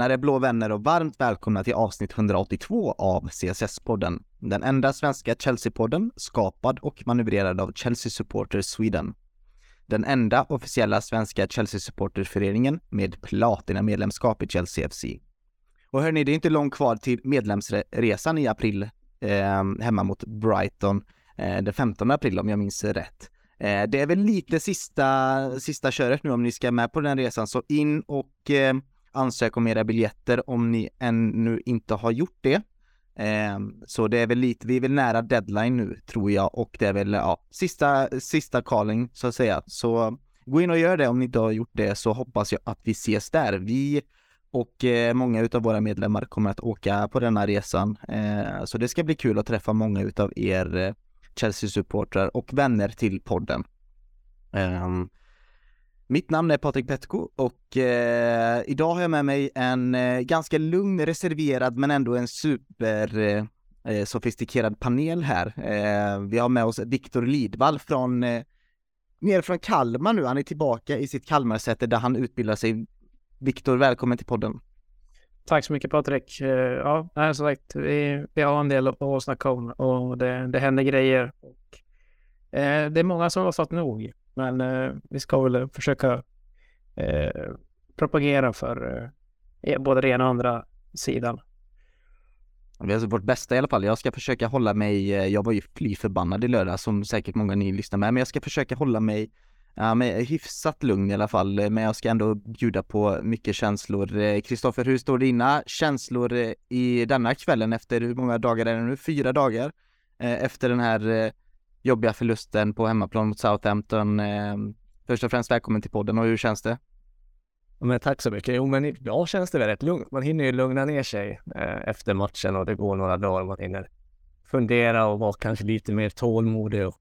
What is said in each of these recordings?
Tjenare blå vänner och varmt välkomna till avsnitt 182 av CSS-podden. Den enda svenska Chelsea-podden skapad och manövrerad av Chelsea Supporters Sweden. Den enda officiella svenska Chelsea-supporterföreningen med platina-medlemskap i Chelsea FC. Och hörni, det är inte långt kvar till medlemsresan i april eh, hemma mot Brighton eh, den 15 april om jag minns rätt. Eh, det är väl lite sista, sista köret nu om ni ska med på den resan, så in och eh, ansök om era biljetter om ni ännu inte har gjort det. Eh, så det är väl lite, vi är väl nära deadline nu tror jag och det är väl ja, sista, sista calling så att säga. Så gå in och gör det om ni inte har gjort det så hoppas jag att vi ses där. Vi och eh, många utav våra medlemmar kommer att åka på denna resan. Eh, så det ska bli kul att träffa många utav er eh, Chelsea-supportrar och vänner till podden. Ehm, mitt namn är Patrik Petko och eh, idag har jag med mig en eh, ganska lugn, reserverad men ändå en super eh, eh sofistikerad panel här. Eh, vi har med oss Viktor Lidvall från eh, ner från Kalmar nu. Han är tillbaka i sitt Kalmarsäte där han utbildar sig. Viktor, välkommen till podden. Tack så mycket Patrik. Eh, ja, som sagt, vi, vi har en del att snacka om och det, det händer grejer. Och, eh, det är många som har fått nog. Men eh, vi ska väl försöka eh, propagera för eh, e-, både den ena och andra sidan. Vi har alltså vårt bästa i alla fall. Jag ska försöka hålla mig, eh, jag var ju fly förbannad i lördag som säkert många ni lyssnar med, men jag ska försöka hålla mig ja, men hyfsat lugn i alla fall, men jag ska ändå bjuda på mycket känslor. Eh, Kristoffer, hur står dina känslor eh, i denna kvällen efter hur många dagar är det nu? Fyra dagar efter den här jobbiga förlusten på hemmaplan mot Southampton. Eh, först och främst välkommen till podden och hur känns det? Men tack så mycket. Jo, men idag känns det väldigt lugnt. Man hinner ju lugna ner sig eh, efter matchen och det går några dagar. Man hinner fundera och vara kanske lite mer tålmodig och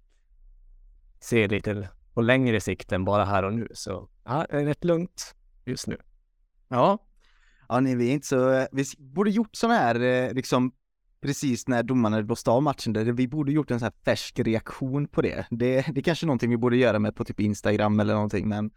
se lite på längre sikt än bara här och nu. Så ja, det är rätt lugnt just nu. Ja, ja, nej, vi är inte så, vi borde gjort sådana här eh, liksom precis när domarna blåste av matchen där vi borde gjort en sån här färsk reaktion på det. Det, det är kanske någonting vi borde göra med på typ Instagram eller någonting men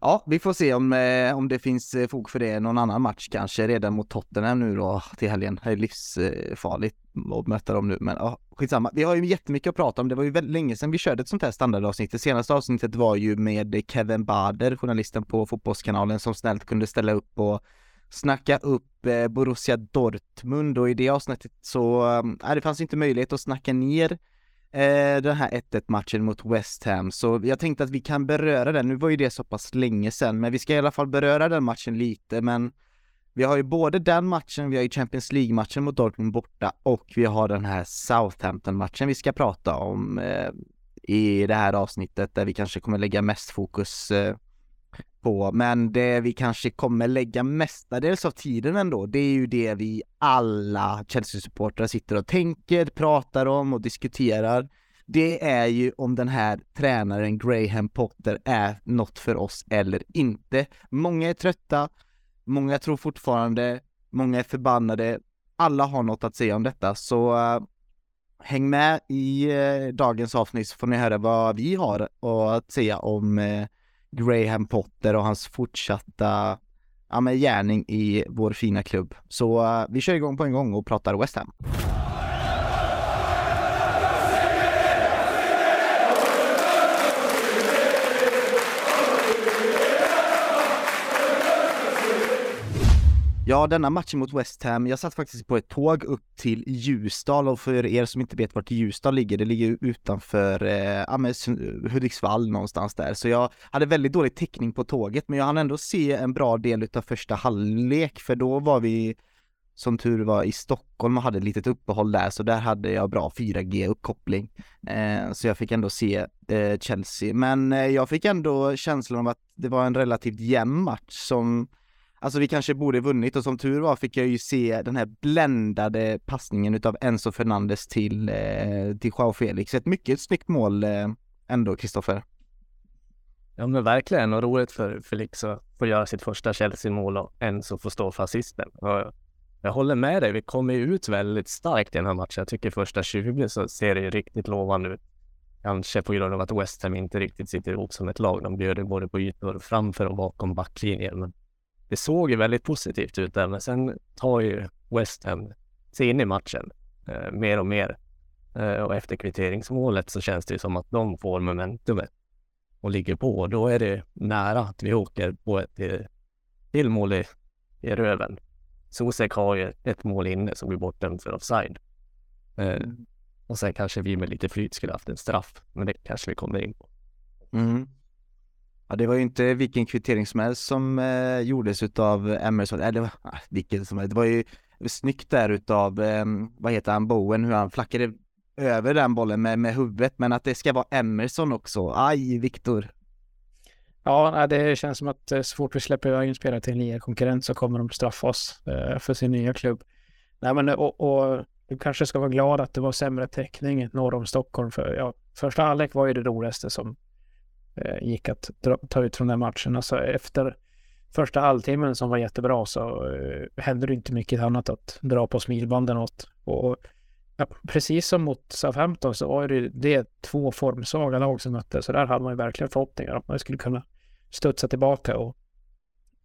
Ja, vi får se om, eh, om det finns eh, fog för det någon annan match kanske redan mot Tottenham nu då till helgen. Det är livsfarligt att möta dem nu, men ja, skitsamma. Vi har ju jättemycket att prata om. Det var ju väldigt länge sedan vi körde ett sånt här standardavsnitt. Det senaste avsnittet var ju med Kevin Bader, journalisten på Fotbollskanalen, som snällt kunde ställa upp och snacka upp eh, Borussia Dortmund och i det avsnittet så, äh, det fanns inte möjlighet att snacka ner eh, den här 1-1 matchen mot West Ham, så jag tänkte att vi kan beröra den. Nu var ju det så pass länge sedan, men vi ska i alla fall beröra den matchen lite, men vi har ju både den matchen, vi har ju Champions League-matchen mot Dortmund borta och vi har den här Southampton-matchen vi ska prata om eh, i det här avsnittet där vi kanske kommer lägga mest fokus eh, på, men det vi kanske kommer lägga mestadels av tiden ändå, det är ju det vi alla Chelsea-supportrar sitter och tänker, pratar om och diskuterar. Det är ju om den här tränaren Graham Potter är något för oss eller inte. Många är trötta, många tror fortfarande, många är förbannade. Alla har något att säga om detta, så uh, häng med i uh, dagens avsnitt så får ni höra vad vi har att säga om uh, Graham Potter och hans fortsatta ja, men gärning i vår fina klubb. Så uh, vi kör igång på en gång och pratar West Ham. Ja, denna matchen mot West Ham, jag satt faktiskt på ett tåg upp till Ljusdal och för er som inte vet vart Ljusdal ligger, det ligger utanför eh, Hudiksvall någonstans där. Så jag hade väldigt dålig täckning på tåget, men jag hann ändå se en bra del utav första halvlek, för då var vi som tur var i Stockholm och hade ett litet uppehåll där, så där hade jag bra 4G-uppkoppling. Eh, så jag fick ändå se eh, Chelsea, men eh, jag fick ändå känslan av att det var en relativt jämn match som Alltså vi kanske borde vunnit och som tur var fick jag ju se den här bländade passningen utav Enzo Fernandes till, eh, till Joao Felix. Ett mycket snyggt mål eh, ändå, Kristoffer. Ja men verkligen och roligt för Felix att få göra sitt första Chelsea-mål och Enzo får stå för assisten. Och jag håller med dig, vi kommer ju ut väldigt starkt i den här matchen. Jag tycker första 20 så ser det ju riktigt lovande ut. Kanske på grund av att West Ham inte riktigt sitter ihop som ett lag. De bjöd både på ytor framför och bakom backlinjen. Men det såg ju väldigt positivt ut där, men sen tar ju West Ham sig in i matchen eh, mer och mer. Eh, och efter kvitteringsmålet så känns det ju som att de får momentumet och ligger på. Då är det nära att vi åker på ett eh, till mål i, i röven. Sosek har ju ett mål inne som blir bortdömt för offside. Eh, och sen kanske vi med lite flyt skulle haft en straff, men det kanske vi kommer in på. Mm. Ja, det var ju inte vilken kvittering som helst som eh, gjordes utav Emerson, eller ah, vilken som helst. Det var ju snyggt där utav, eh, vad heter han, Bowen, hur han flackade över den bollen med, med huvudet, men att det ska vara Emerson också. Aj, Viktor. Ja, det känns som att eh, så fort vi släpper iväg en spelare till en nya konkurrent så kommer de straffa oss eh, för sin nya klubb. Nej, men och, och du kanske ska vara glad att det var sämre täckning norr om Stockholm. För ja, första halvlek var ju det roligaste som Eh, gick att dra, ta ut från den matchen. Alltså efter första halvtimmen som var jättebra så eh, hände det inte mycket annat att dra på smilbanden åt. Och, ja, precis som mot Southampton så var det, det två formsvaga lag som mötte. Så där hade man ju verkligen förhoppningar att man skulle kunna studsa tillbaka och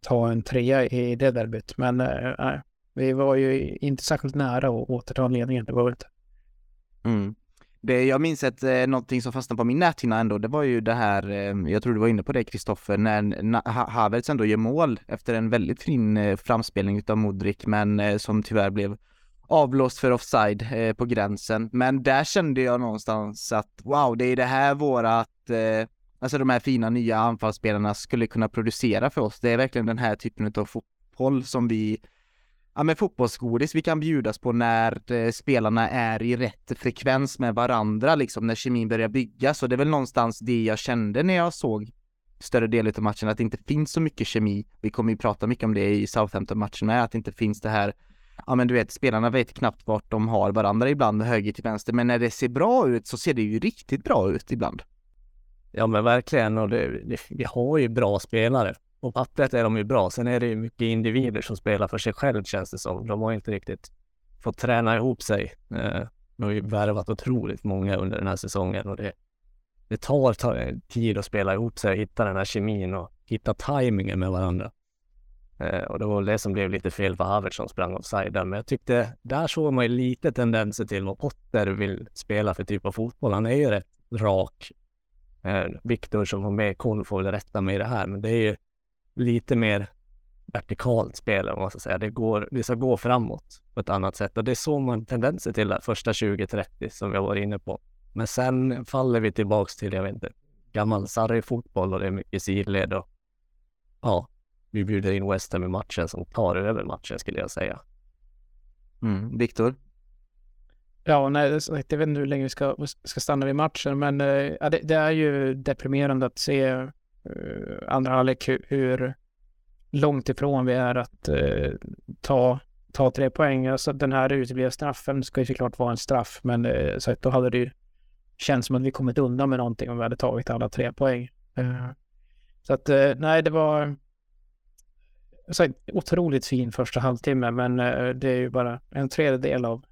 ta en trea i det derbyt. Men eh, nej, vi var ju inte särskilt nära att återta ledningen, det var vi inte. Mm. Det, jag minns att eh, någonting som fastnade på min näthinna ändå, det var ju det här, eh, jag tror du var inne på det Kristoffer, när Havertz ändå gör mål efter en väldigt fin eh, framspelning utav Modric, men eh, som tyvärr blev avblåst för offside eh, på gränsen. Men där kände jag någonstans att wow, det är det här vårat, eh, alltså de här fina nya anfallsspelarna skulle kunna producera för oss. Det är verkligen den här typen av fotboll som vi ja, men fotbollsgodis vi kan bjudas på när eh, spelarna är i rätt frekvens med varandra, liksom när kemin börjar byggas. Och det är väl någonstans det jag kände när jag såg större del av matchen, att det inte finns så mycket kemi. Vi kommer ju prata mycket om det i Southampton-matcherna, att det inte finns det här Ja men du vet, spelarna vet knappt vart de har varandra ibland, höger till vänster, men när det ser bra ut så ser det ju riktigt bra ut ibland. Ja men verkligen, och det, det, vi har ju bra spelare på pappret är de ju bra. Sen är det ju mycket individer som spelar för sig själv känns det som. De har inte riktigt fått träna ihop sig. Eh, de har ju värvat otroligt många under den här säsongen och det, det tar, tar tid att spela ihop sig och hitta den här kemin och hitta tajmingen med varandra. Eh, och det var det som blev lite fel för Havertz som sprang offside där. Men jag tyckte där såg man ju lite tendenser till vad Potter vill spela för typ av fotboll. Han är ju rätt rak. Eh, Viktor som har mer koll får väl rätta mig i det här, men det är ju lite mer vertikalt spel, om man ska säga. Det, går, det ska gå framåt på ett annat sätt och det såg man tendenser till där första 20-30 som jag var inne på. Men sen faller vi tillbaks till, jag vet inte, gammal sarri-fotboll och det är mycket sidled och ja, vi bjuder in West Ham i matchen som tar över matchen skulle jag säga. Mm. Viktor? Ja, nej, jag vet inte hur länge vi ska, ska stanna vid matchen, men äh, det, det, är ju deprimerande att se Eh, andra halvlek hur, långt ifrån vi är att eh, ta, ta tre poäng. Alltså den här uteblivna straffen ska ju såklart vara en straff, men eh, så då hade det ju känts som att vi kommit undan med någonting om vi hade tagit alla tre poäng. Eh, så att eh, nej, det var så otroligt fin första halvtimme, men det är ju bara en tredjedel av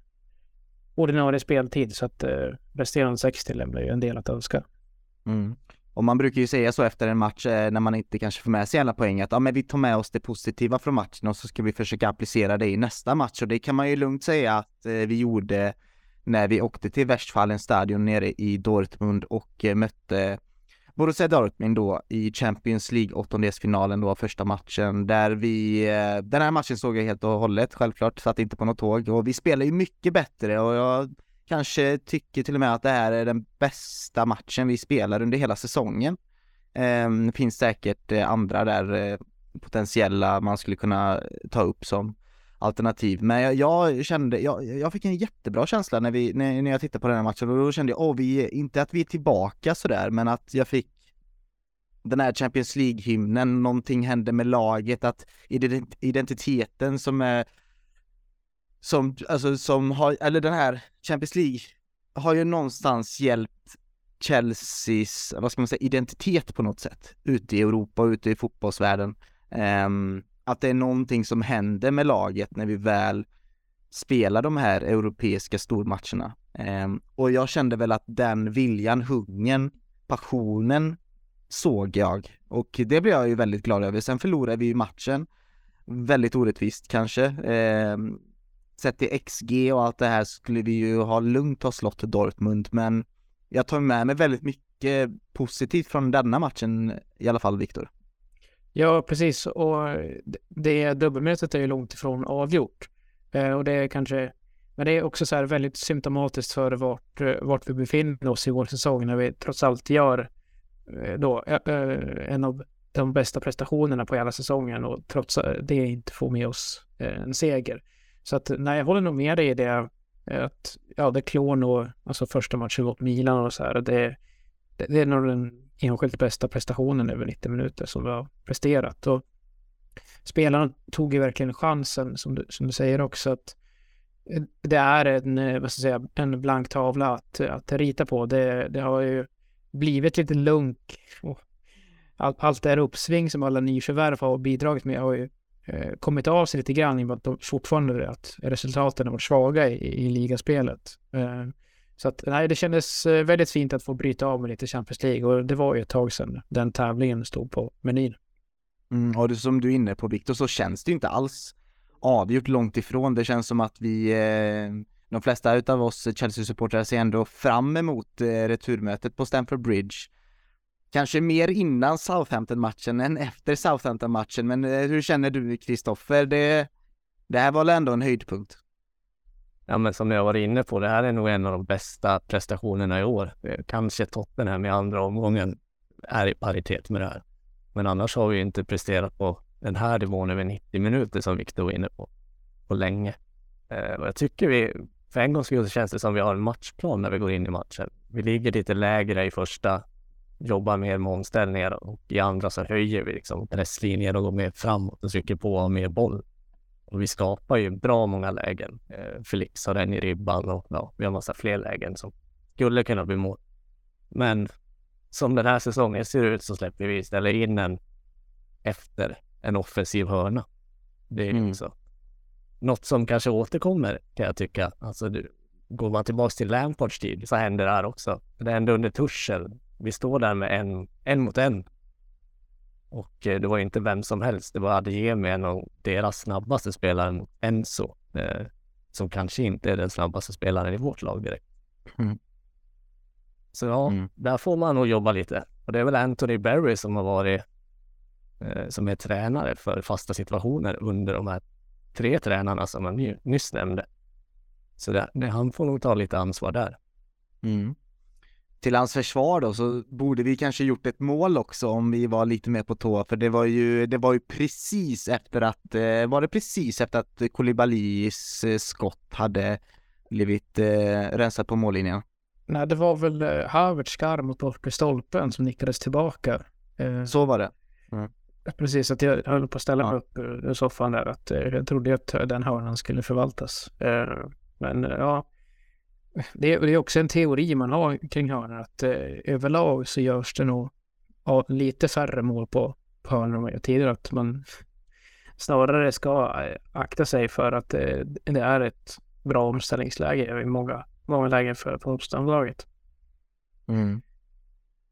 ordinarie speltid så att resterande 60 lämnar ju en del att önska. Mm. Och man brukar ju säga så efter en match eh, när man inte kanske får med sig alla poäng att ja, men vi tar med oss det positiva från matchen och så ska vi försöka applicera det i nästa match. Och det kan man ju lugnt säga att eh, vi gjorde när vi åkte till Westfalen stadion nere i Dortmund och eh, mötte Borussia Dortmund då i Champions League åttondelsfinalen då första matchen där vi, eh, den här matchen såg jag helt och hållet självklart, satt inte på något tåg. Och vi spelar ju mycket bättre och jag kanske tycker till och med att det här är den bästa matchen vi spelar under hela säsongen. Ehm, det finns säkert eh, andra där eh, potentiella man skulle kunna ta upp som alternativ. Men jag, jag kände, jag, jag, fick en jättebra känsla när, vi, när, när jag tittade på den här matchen och då kände jag, åh, vi, inte att vi är tillbaka sådär, men att jag fick den här Champions League-hymnen, någonting hände med laget, att identiteten som är som, alltså som har, eller den här Champions League har ju någonstans hjälpt Chelseas, vad ska man säga, identitet på något sätt ute i Europa och ute i fotbollsvärlden. Um, att det är någonting som händer med laget när vi väl spelar de här europeiska stormatcherna. Um, och jag kände väl att den viljan, hungern, passionen såg jag och det blev jag ju väldigt glad över. Sen förlorade vi ju matchen väldigt orättvist kanske. Um, sett i XG och allt det här skulle vi ju ha lugnt ha slått Dortmund, men jag tar med mig väldigt mycket positivt från denna matchen i alla fall, Viktor. Ja, precis. Och det dubbelmötet är ju långt ifrån avgjort. Eh, och det är kanske, men det är också så här väldigt symptomatiskt för vart, eh, vart vi befinner oss i vår säsong när vi trots allt gör eh, då en av de bästa prestationerna på hela säsongen och trots det inte får med oss en seger. Så att nej, jag håller nog med dig i det eh, att ja, det klår nog, alltså första matchen mot Milan och så här, det, det, det är nog den enskilt bästa prestationen över 90 minuter som vi har presterat. Och spelarna tog ju verkligen chansen, som du, som du säger också, att eh, det är en, eh, vad ska jag säga, en blank tavla att, att rita på. Det, det har ju blivit lite lunk. Allt, allt det här uppsving som alla nyförvärv har bidragit med har ju Eh, kommit av sig lite grann i och med att de fortfarande att resultaten har varit svaga i, i ligaspelet. Eh, så att nej, det kändes eh, väldigt fint att få bryta av med lite Champions League och det var ju ett tag sedan den tävlingen stod på menyn. Mm, och det som du är inne på Viktor så känns det inte alls avgjort långt ifrån. Det känns som att vi, de flesta utav oss Chelsea-supportrar ser ändå fram emot returmötet på Stamford Bridge. Kanske mer innan Southampton-matchen än efter Southampton-matchen, men eh, hur känner du Kristoffer? Det, det här var väl ändå en höjdpunkt? ja, men som jag var inne på, det här är nog en av de bästa prestationerna i år. Kanske Tottenham i andra omgången är i paritet med det här. Men annars har vi inte presterat på den här nivån över 90 minuter som Viktor var inne på, på länge. Eh, och jag tycker vi, för en gångs skull känns det som vi har en matchplan när vi går in i matchen. Vi ligger lite lägre i första, jobbar mer med omställningar och i andra så höjer vi liksom presslinjer och går mer framåt och trycker på och mer boll. Och vi skapar ju bra många lägen. Eh, Felix har den i ribban och ja, vi har massa fler lägen som skulle kunna bli mål. Men som den här säsongen ser ut så släpper vi istället in en efter en offensiv hörna. Det är mm. också något som kanske återkommer kan jag tycka. Alltså du, går man tillbaks till Lampards tid så händer det här också. Det hände under Tuchel. Vi står där med en, en mot en och eh, det var inte vem som helst. Det var Adeyemi, en av deras snabbaste spelare, Enzo, eh, som kanske inte är den snabbaste spelaren i vårt lag direkt. Mm. Så ja, mm. där får man nog jobba lite. Och det är väl Anthony Berry som har varit eh, som är tränare för fasta situationer under de här tre tränarna som jag nyss nämnde. Så det, det, han får nog ta lite ansvar där. Mm till hans försvar då så borde vi kanske gjort ett mål också om vi var lite mer på tå för det var ju, det var ju precis efter att, eh, var det precis efter att Koulibalys eh, skott hade blivit eh, rensat på mållinjen? Nej, det var väl eh, Havertz skarv mot bortre stolpen som nickades tillbaka. Eh, så var det. Mm. Precis, att jag höll på att ställa mig ja. upp ur soffan där, att eh, jag trodde att den hörnan skulle förvaltas. men ja, det, det är också en teori man har kring hörnor att eh, överlag så görs det nog ja, lite färre mål på, på hörnor än tidigare. Att man snarare ska eh, akta sig för att eh, det är ett bra omställningsläge i många, många lägen för, för motståndarlaget. Mm.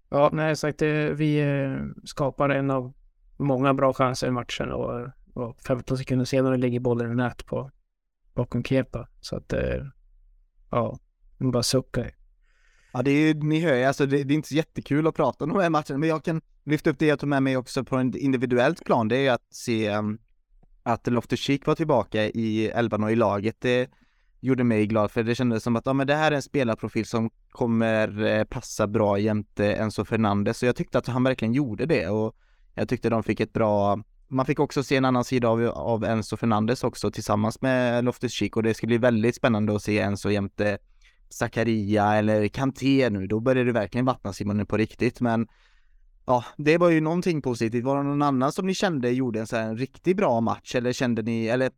Ja, nej, sagt, vi eh, skapar en av många bra chanser i matchen och, och 15 sekunder senare ligger bollen i nät på bakom Kepa. Så att, eh, ja, man bara suckar. Ja, det är ju, ni hör ju, alltså det, det, är inte så jättekul att prata om de här matcherna, men jag kan lyfta upp det jag tog med mig också på en individuellt plan, det är ju att se um, att Loftus-Cheek var tillbaka i elvan och i laget. Det gjorde mig glad, för det kändes som att ja, men det här är en spelarprofil som kommer eh, passa bra jämte Enzo Fernandez. så jag tyckte att han verkligen gjorde det och jag tyckte de fick ett bra man fick också se en annan sida av, av Enzo Fernandes också tillsammans med Loftus-Cheek och det ska bli väldigt spännande att se Enzo jämte Zakaria eller Kanté nu, då börjar det verkligen vattnas i munnen på riktigt, men ja, det var ju någonting positivt. Var det någon annan som ni kände gjorde en så här en riktigt bra match eller kände ni, eller,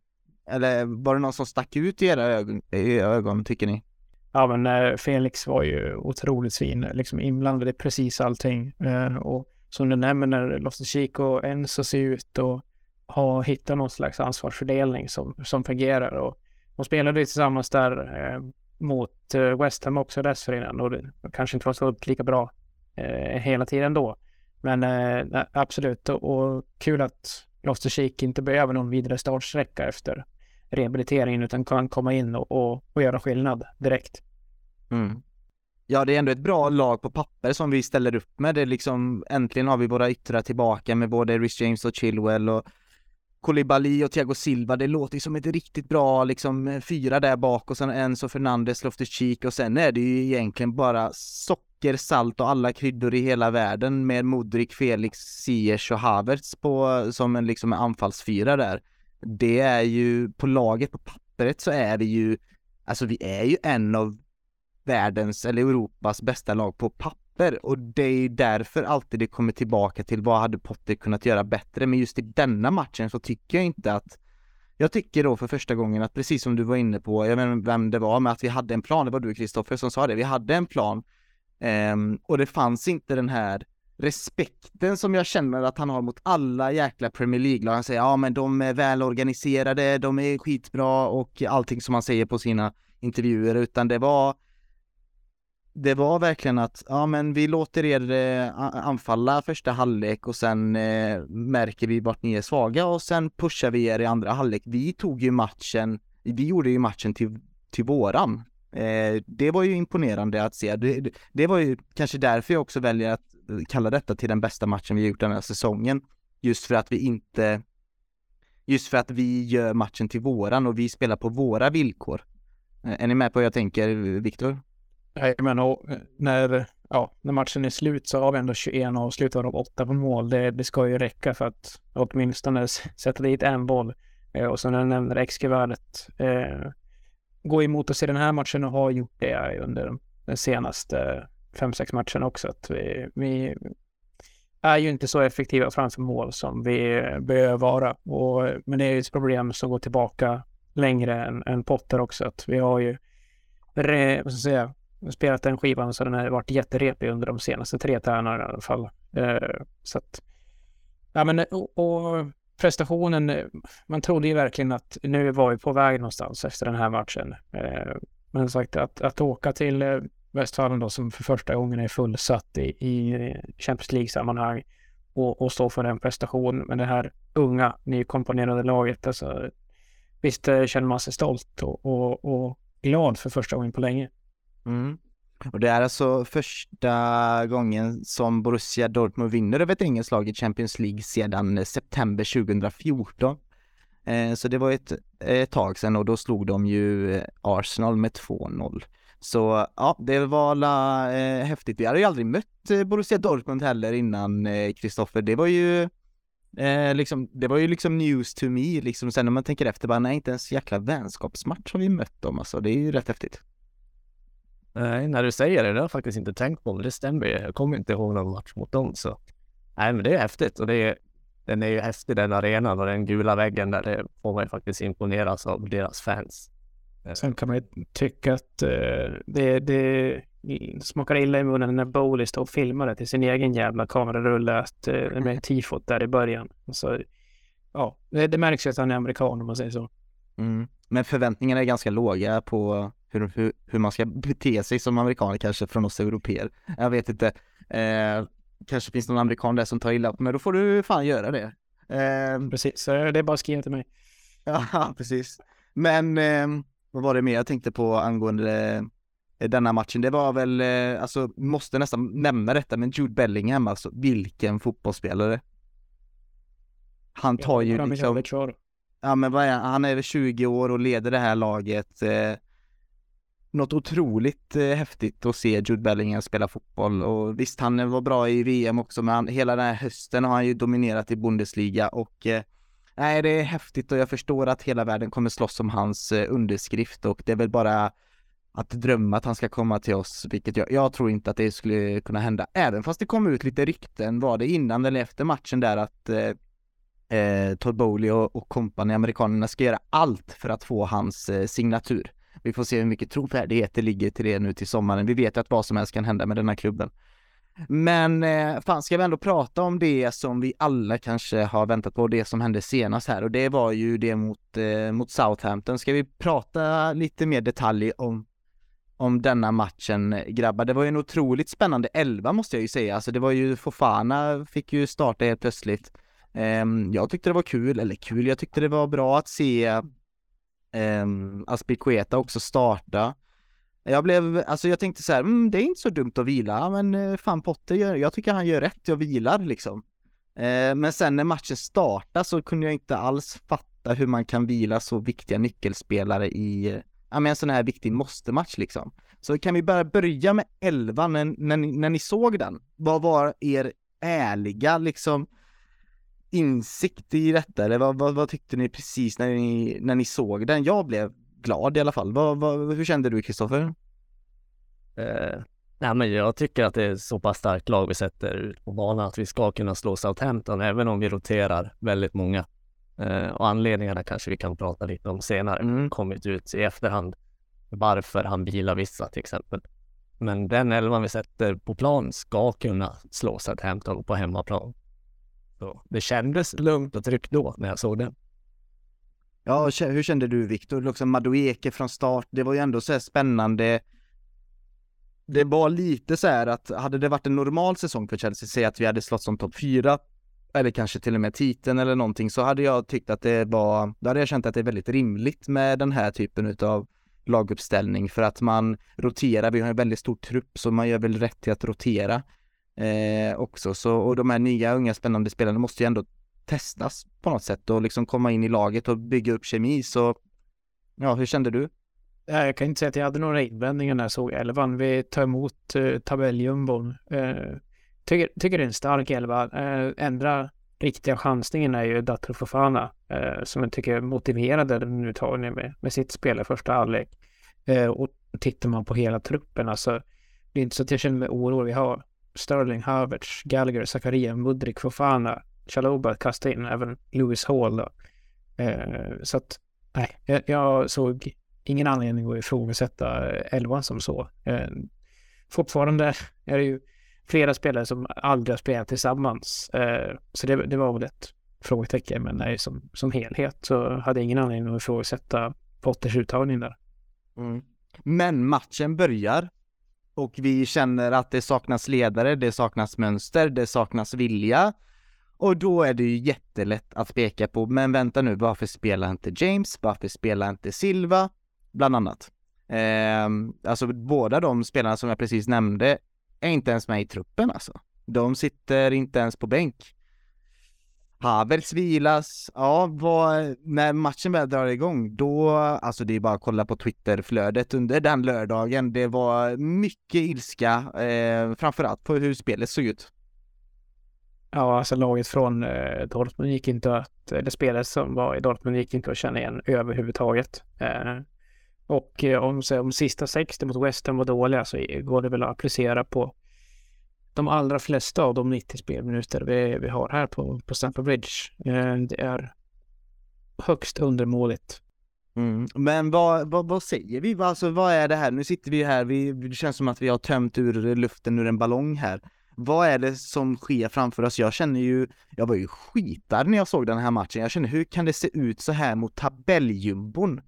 eller var det någon som stack ut i era ögon, i ögon tycker ni? Ja, men eh, Felix var ju otroligt fin, liksom inblandad i precis allting. Eh, och som du nämner, Loftus Chico och Enzo ser ut och ha hittat någon slags ansvarsfördelning som, som fungerar. Och de spelade ju tillsammans där eh, mot eh, West Ham också dessförinnan och det kanske inte var så lika bra eh, hela tiden då. Men eh, absolut och, och, kul att Loftus-Cheek inte behöver någon vidare startsträcka efter rehabiliteringen utan kan komma in och, och, och göra skillnad direkt. Mm. Ja, det är ändå ett bra lag på papper som vi ställer upp med. Det är liksom, äntligen har vi våra yttrar tillbaka med både Rich James och Chilwell och Kolibali och Thiago Silva. Det låter ju som ett riktigt bra liksom eh, fyra där bak och sen Enzo Fernandes, Loftus-Cheek och sen är det ju egentligen bara socker, salt och alla kryddor i hela världen med Modric, Felix, Ziyech och Havertz på som en liksom anfallsfyra där. Det är ju på laget på pappret så är vi ju, alltså vi är ju en av världens eller Europas bästa lag på Potter och det är därför alltid det kommer tillbaka till vad hade Potter kunnat göra bättre men just i denna matchen så tycker jag inte att jag tycker då för första gången att precis som du var inne på, jag vet inte vem det var, men att vi hade en plan, det var du Kristoffer som sa det, vi hade en plan um, och det fanns inte den här respekten som jag känner att han har mot alla jäkla Premier League-lag. Han säger ja men de är välorganiserade, de är skitbra och allting som han säger på sina intervjuer, utan det var det var verkligen att, ja men vi låter er eh, anfalla första halvlek och sen eh, märker vi vart ni är svaga och sen pushar vi er i andra halvlek. Vi tog ju matchen, vi gjorde ju matchen till, till våran. Eh, det var ju imponerande att se. Det, det, var ju kanske därför jag också väljer att eh, kalla detta till den bästa matchen vi gjort den här säsongen. Just för att vi inte, just för att vi gör matchen till våran och vi spelar på våra villkor. Eh, är ni med på vad jag tänker, Viktor? Men och eh, när, ja, när matchen är slut så har vi ändå 21 avslutade av 8 på mål. Det, det ska ju räcka för att åtminstone sätta dit en boll. Eh, och som när jag nämner XG-värdet, eh, gå emot oss i den här matchen och har gjort det under de senaste 5-6 matcherna också. Att vi, vi är ju inte så effektiva framför mål som vi behöver vara. Och, men det är ju ett problem som går tillbaka längre än, än Potter också. Att vi har ju re, vad ska jag säga, spelat den skivan så den har varit jätterepig under de senaste tre tärnorna i alla fall. Eh, så att, ja men eh, och, och, prestationen, eh, man trodde ju verkligen att nu var vi på väg någonstans efter den här matchen. Eh, men sagt att, att åka till eh, Westfalen då som för första gången är fullsatt i, i Champions League-sammanhang och, och stå för en prestation med det här unga nykomponerade laget. Alltså, visst eh, känner man sig stolt och, och, och glad för första gången på länge. Mm. Och det är alltså första gången som Borussia Dortmund vinner över ett engelskt lag i Champions League sedan september 2014. Eh, så det var ett, ett tag sedan och då slog de ju eh, Arsenal med 2-0. Så ja, det var la, eh, häftigt. Vi hade ju aldrig mött eh, Borussia Dortmund heller innan Kristoffer. det var ju eh, liksom, det var ju liksom news to me liksom. Sen när man tänker efter bara, nej inte ens jäkla vänskapsmatch har vi mött dem alltså. Det är ju rätt häftigt. Nej, när du säger det, det har jag faktiskt inte tänkt på, men det stämmer ju. Jag kommer inte ihåg någon match mot dem, så. Nej, men det är häftigt och det är, den är ju häftig den arenan och den gula väggen där det får man ju faktiskt imponeras av deras fans. Sen kan man ju tycka att uh, det, det smakar illa i munnen när Bowley står och filmar det till sin egen jävla kamerarulle att, uh, med tifot där i början. Så, ja, det, det märks ju att han är amerikan om man säger så. Mm. Men förväntningarna är ganska låga på hur, hur, hur man ska bete sig som amerikan kanske från oss europeer. Jag vet inte. Eh, kanske finns någon amerikan där som tar illa upp, men då får du fan göra det. Eh, precis, det är bara att skriva till mig. Ja, precis. Men eh, vad var det mer jag tänkte på angående eh, denna matchen? Det var väl, eh, alltså måste nästan nämna detta, men Jude Bellingham, alltså vilken fotbollsspelare. Han tar ju liksom... Ja men vad är han? Han är väl 20 år och leder det här laget. Något otroligt eh, häftigt att se Jude Bellingham spela fotboll och visst han var bra i VM också men han, hela den här hösten har han ju dominerat i Bundesliga och eh, nej det är häftigt och jag förstår att hela världen kommer slåss om hans eh, underskrift och det är väl bara att drömma att han ska komma till oss, vilket jag, jag tror inte att det skulle kunna hända. Även fast det kom ut lite rykten, var det innan eller efter matchen där att eh, eh Todd Bowley och, och kompani, amerikanerna, ska göra allt för att få hans eh, signatur. Vi får se hur mycket trovärdighet det ligger till det nu till sommaren. Vi vet att vad som helst kan hända med den här klubben. Men eh, fan, ska vi ändå prata om det som vi alla kanske har väntat på, det som hände senast här och det var ju det mot, eh, mot Southampton. Ska vi prata lite mer detalj om, om denna matchen grabbar? Det var ju en otroligt spännande elva måste jag ju säga. Alltså det var ju Fofana fick ju starta helt plötsligt. Eh, jag tyckte det var kul, eller kul, jag tyckte det var bra att se eh, Aspilicueta också starta. Jag blev, alltså jag tänkte så här, mm, det är inte så dumt att vila, men eh, fan Potter gör, jag tycker han gör rätt, jag vilar liksom. Eh, men sen när matchen startade så kunde jag inte alls fatta hur man kan vila så viktiga nyckelspelare i, ja men en sån här viktig måste-match liksom. Så kan vi bara börja med 11 när, när, när ni såg den? Vad var er ärliga liksom insikt i detta? Eller vad, vad, vad tyckte ni precis när ni, när ni såg den? Jag blev glad i alla fall. Vad, hur kände du Kristoffer? Eh, nej, men jag tycker att det är så pass starkt lag vi sätter ut på banan att vi ska kunna slå Southampton även om vi roterar väldigt många. Eh, och anledningarna kanske vi kan prata lite om senare. Mm. Kommit ut i efterhand varför han bilar vissa till exempel. Men den elvan vi sätter på plan ska kunna slå Southampton på hemmaplan. Så det kändes lugnt och tryggt då när jag såg den. Ja, hur kände du Viktor? Liksom Madueke från start, det var ju ändå så här spännande. Det var lite så här att hade det varit en normal säsong för Chelsea, säg att vi hade slått som topp fyra, eller kanske till och med titeln eller någonting, så hade jag tyckt att det var, då hade jag känt att det är väldigt rimligt med den här typen utav laguppställning för att man roterar, vi har en väldigt stor trupp så man gör väl rätt till att rotera eh, också. Så, och de här nya unga spännande spelarna måste ju ändå testas på något sätt och liksom komma in i laget och bygga upp kemi. Så ja, hur kände du? Jag kan inte säga att jag hade några invändningar när jag såg elvan. Vi tar emot eh, tabelljumbon. Eh, tycker, tycker det är en stark elva. Eh, ändra riktiga chansningen är ju Datro Fofana eh, som jag tycker motiverade den uttagningen med, med sitt spel i första halvlek. Eh, och tittar man på hela truppen, alltså det är inte så att jag känner mig orolig. Vi har Sterling, Havertz, Gallagher, Zakaria, Mudrik, Fofana, Chaloba kasta in, även Lewis Hall då. Eh, så att, nej, jag, jag, såg ingen anledning att ifrågasätta eh, elvan som så. Eh, fortfarande är det ju flera spelare som aldrig har spelat tillsammans. Eh, så det, det var väl ett frågetecken, men nej, som, som helhet så hade jag ingen anledning att ifrågasätta Potters uttagning där. Mm. Men matchen börjar och vi känner att det saknas ledare, det saknas mönster, det saknas vilja. Och då är det ju jättelätt att peka på, men vänta nu, varför spelar inte James? Varför spelar inte Silva? Bland annat. Eh, alltså båda de spelarna som jag precis nämnde är inte ens med i truppen alltså. De sitter inte ens på bänk. Havertz vilas, ja, vad, när matchen väl drar igång, då, alltså det är bara att kolla på Twitterflödet under den lördagen. Det var mycket ilska, eh, framförallt på hur spelet såg ut. Ja, alltså laget från eh, Dortmund gick inte att, eh, eller spelet som var i Dortmund gick inte att känna igen överhuvudtaget. Eh, och eh, om, om sista 60 mot West Ham var dåliga så går det väl att applicera på de allra flesta av de 90 spelminuter vi, vi har här på, på Stamford Bridge. Eh, det är högst undermåligt. Mm. Men vad, vad, vad, säger vi? Alltså vad är det här? Nu sitter vi här, vi, det känns som att vi har tömt ur luften ur en ballong här vad är det som sker framför oss? Jag känner ju, jag var ju skitad när jag såg den här matchen. Jag känner, hur kan det se ut så här mot tabelljumbon?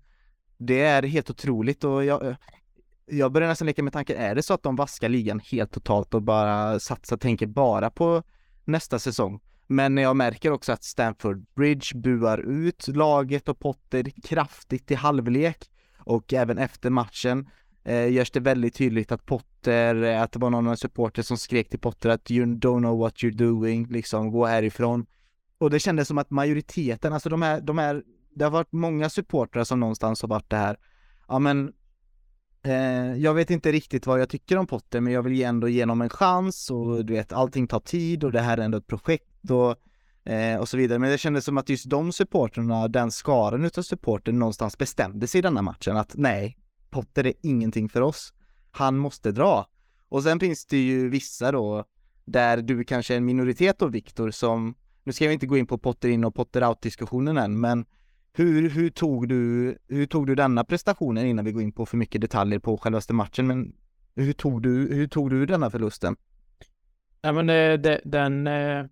Det är helt otroligt och jag, jag börjar nästan leka med tanken, är det så att de vaskar ligan helt totalt och bara satsar, tänker bara på nästa säsong? Men jag märker också att Stanford Bridge buar ut laget och Potter kraftigt i halvlek och även efter matchen eh, görs det väldigt tydligt att Potter, att det var någon supporter som skrek till Potter att you don't know what you're doing, liksom gå härifrån. Och det kändes som att majoriteten, alltså de här, de här, det har varit många supportrar som någonstans har varit det här, ja men jag vet inte riktigt vad jag tycker om Potter, men jag vill ändå ge honom en chans och du vet, allting tar tid och det här är ändå ett projekt och eh, och så vidare. Men det kändes som att just de supporterna, den skaran utav supporter någonstans bestämde sig i denna matchen att nej, Potter är ingenting för oss. Han måste dra. Och sen finns det ju vissa då, där du kanske är en minoritet av Viktor som, nu ska jag inte gå in på Potter in och Potter out diskussionen än, men hur, hur, tog du, hur tog du denna prestationen innan vi går in på för mycket detaljer på självaste matchen, men hur tog du, hur tog du denna förlusten? Ja men eh, det, det, den, eh,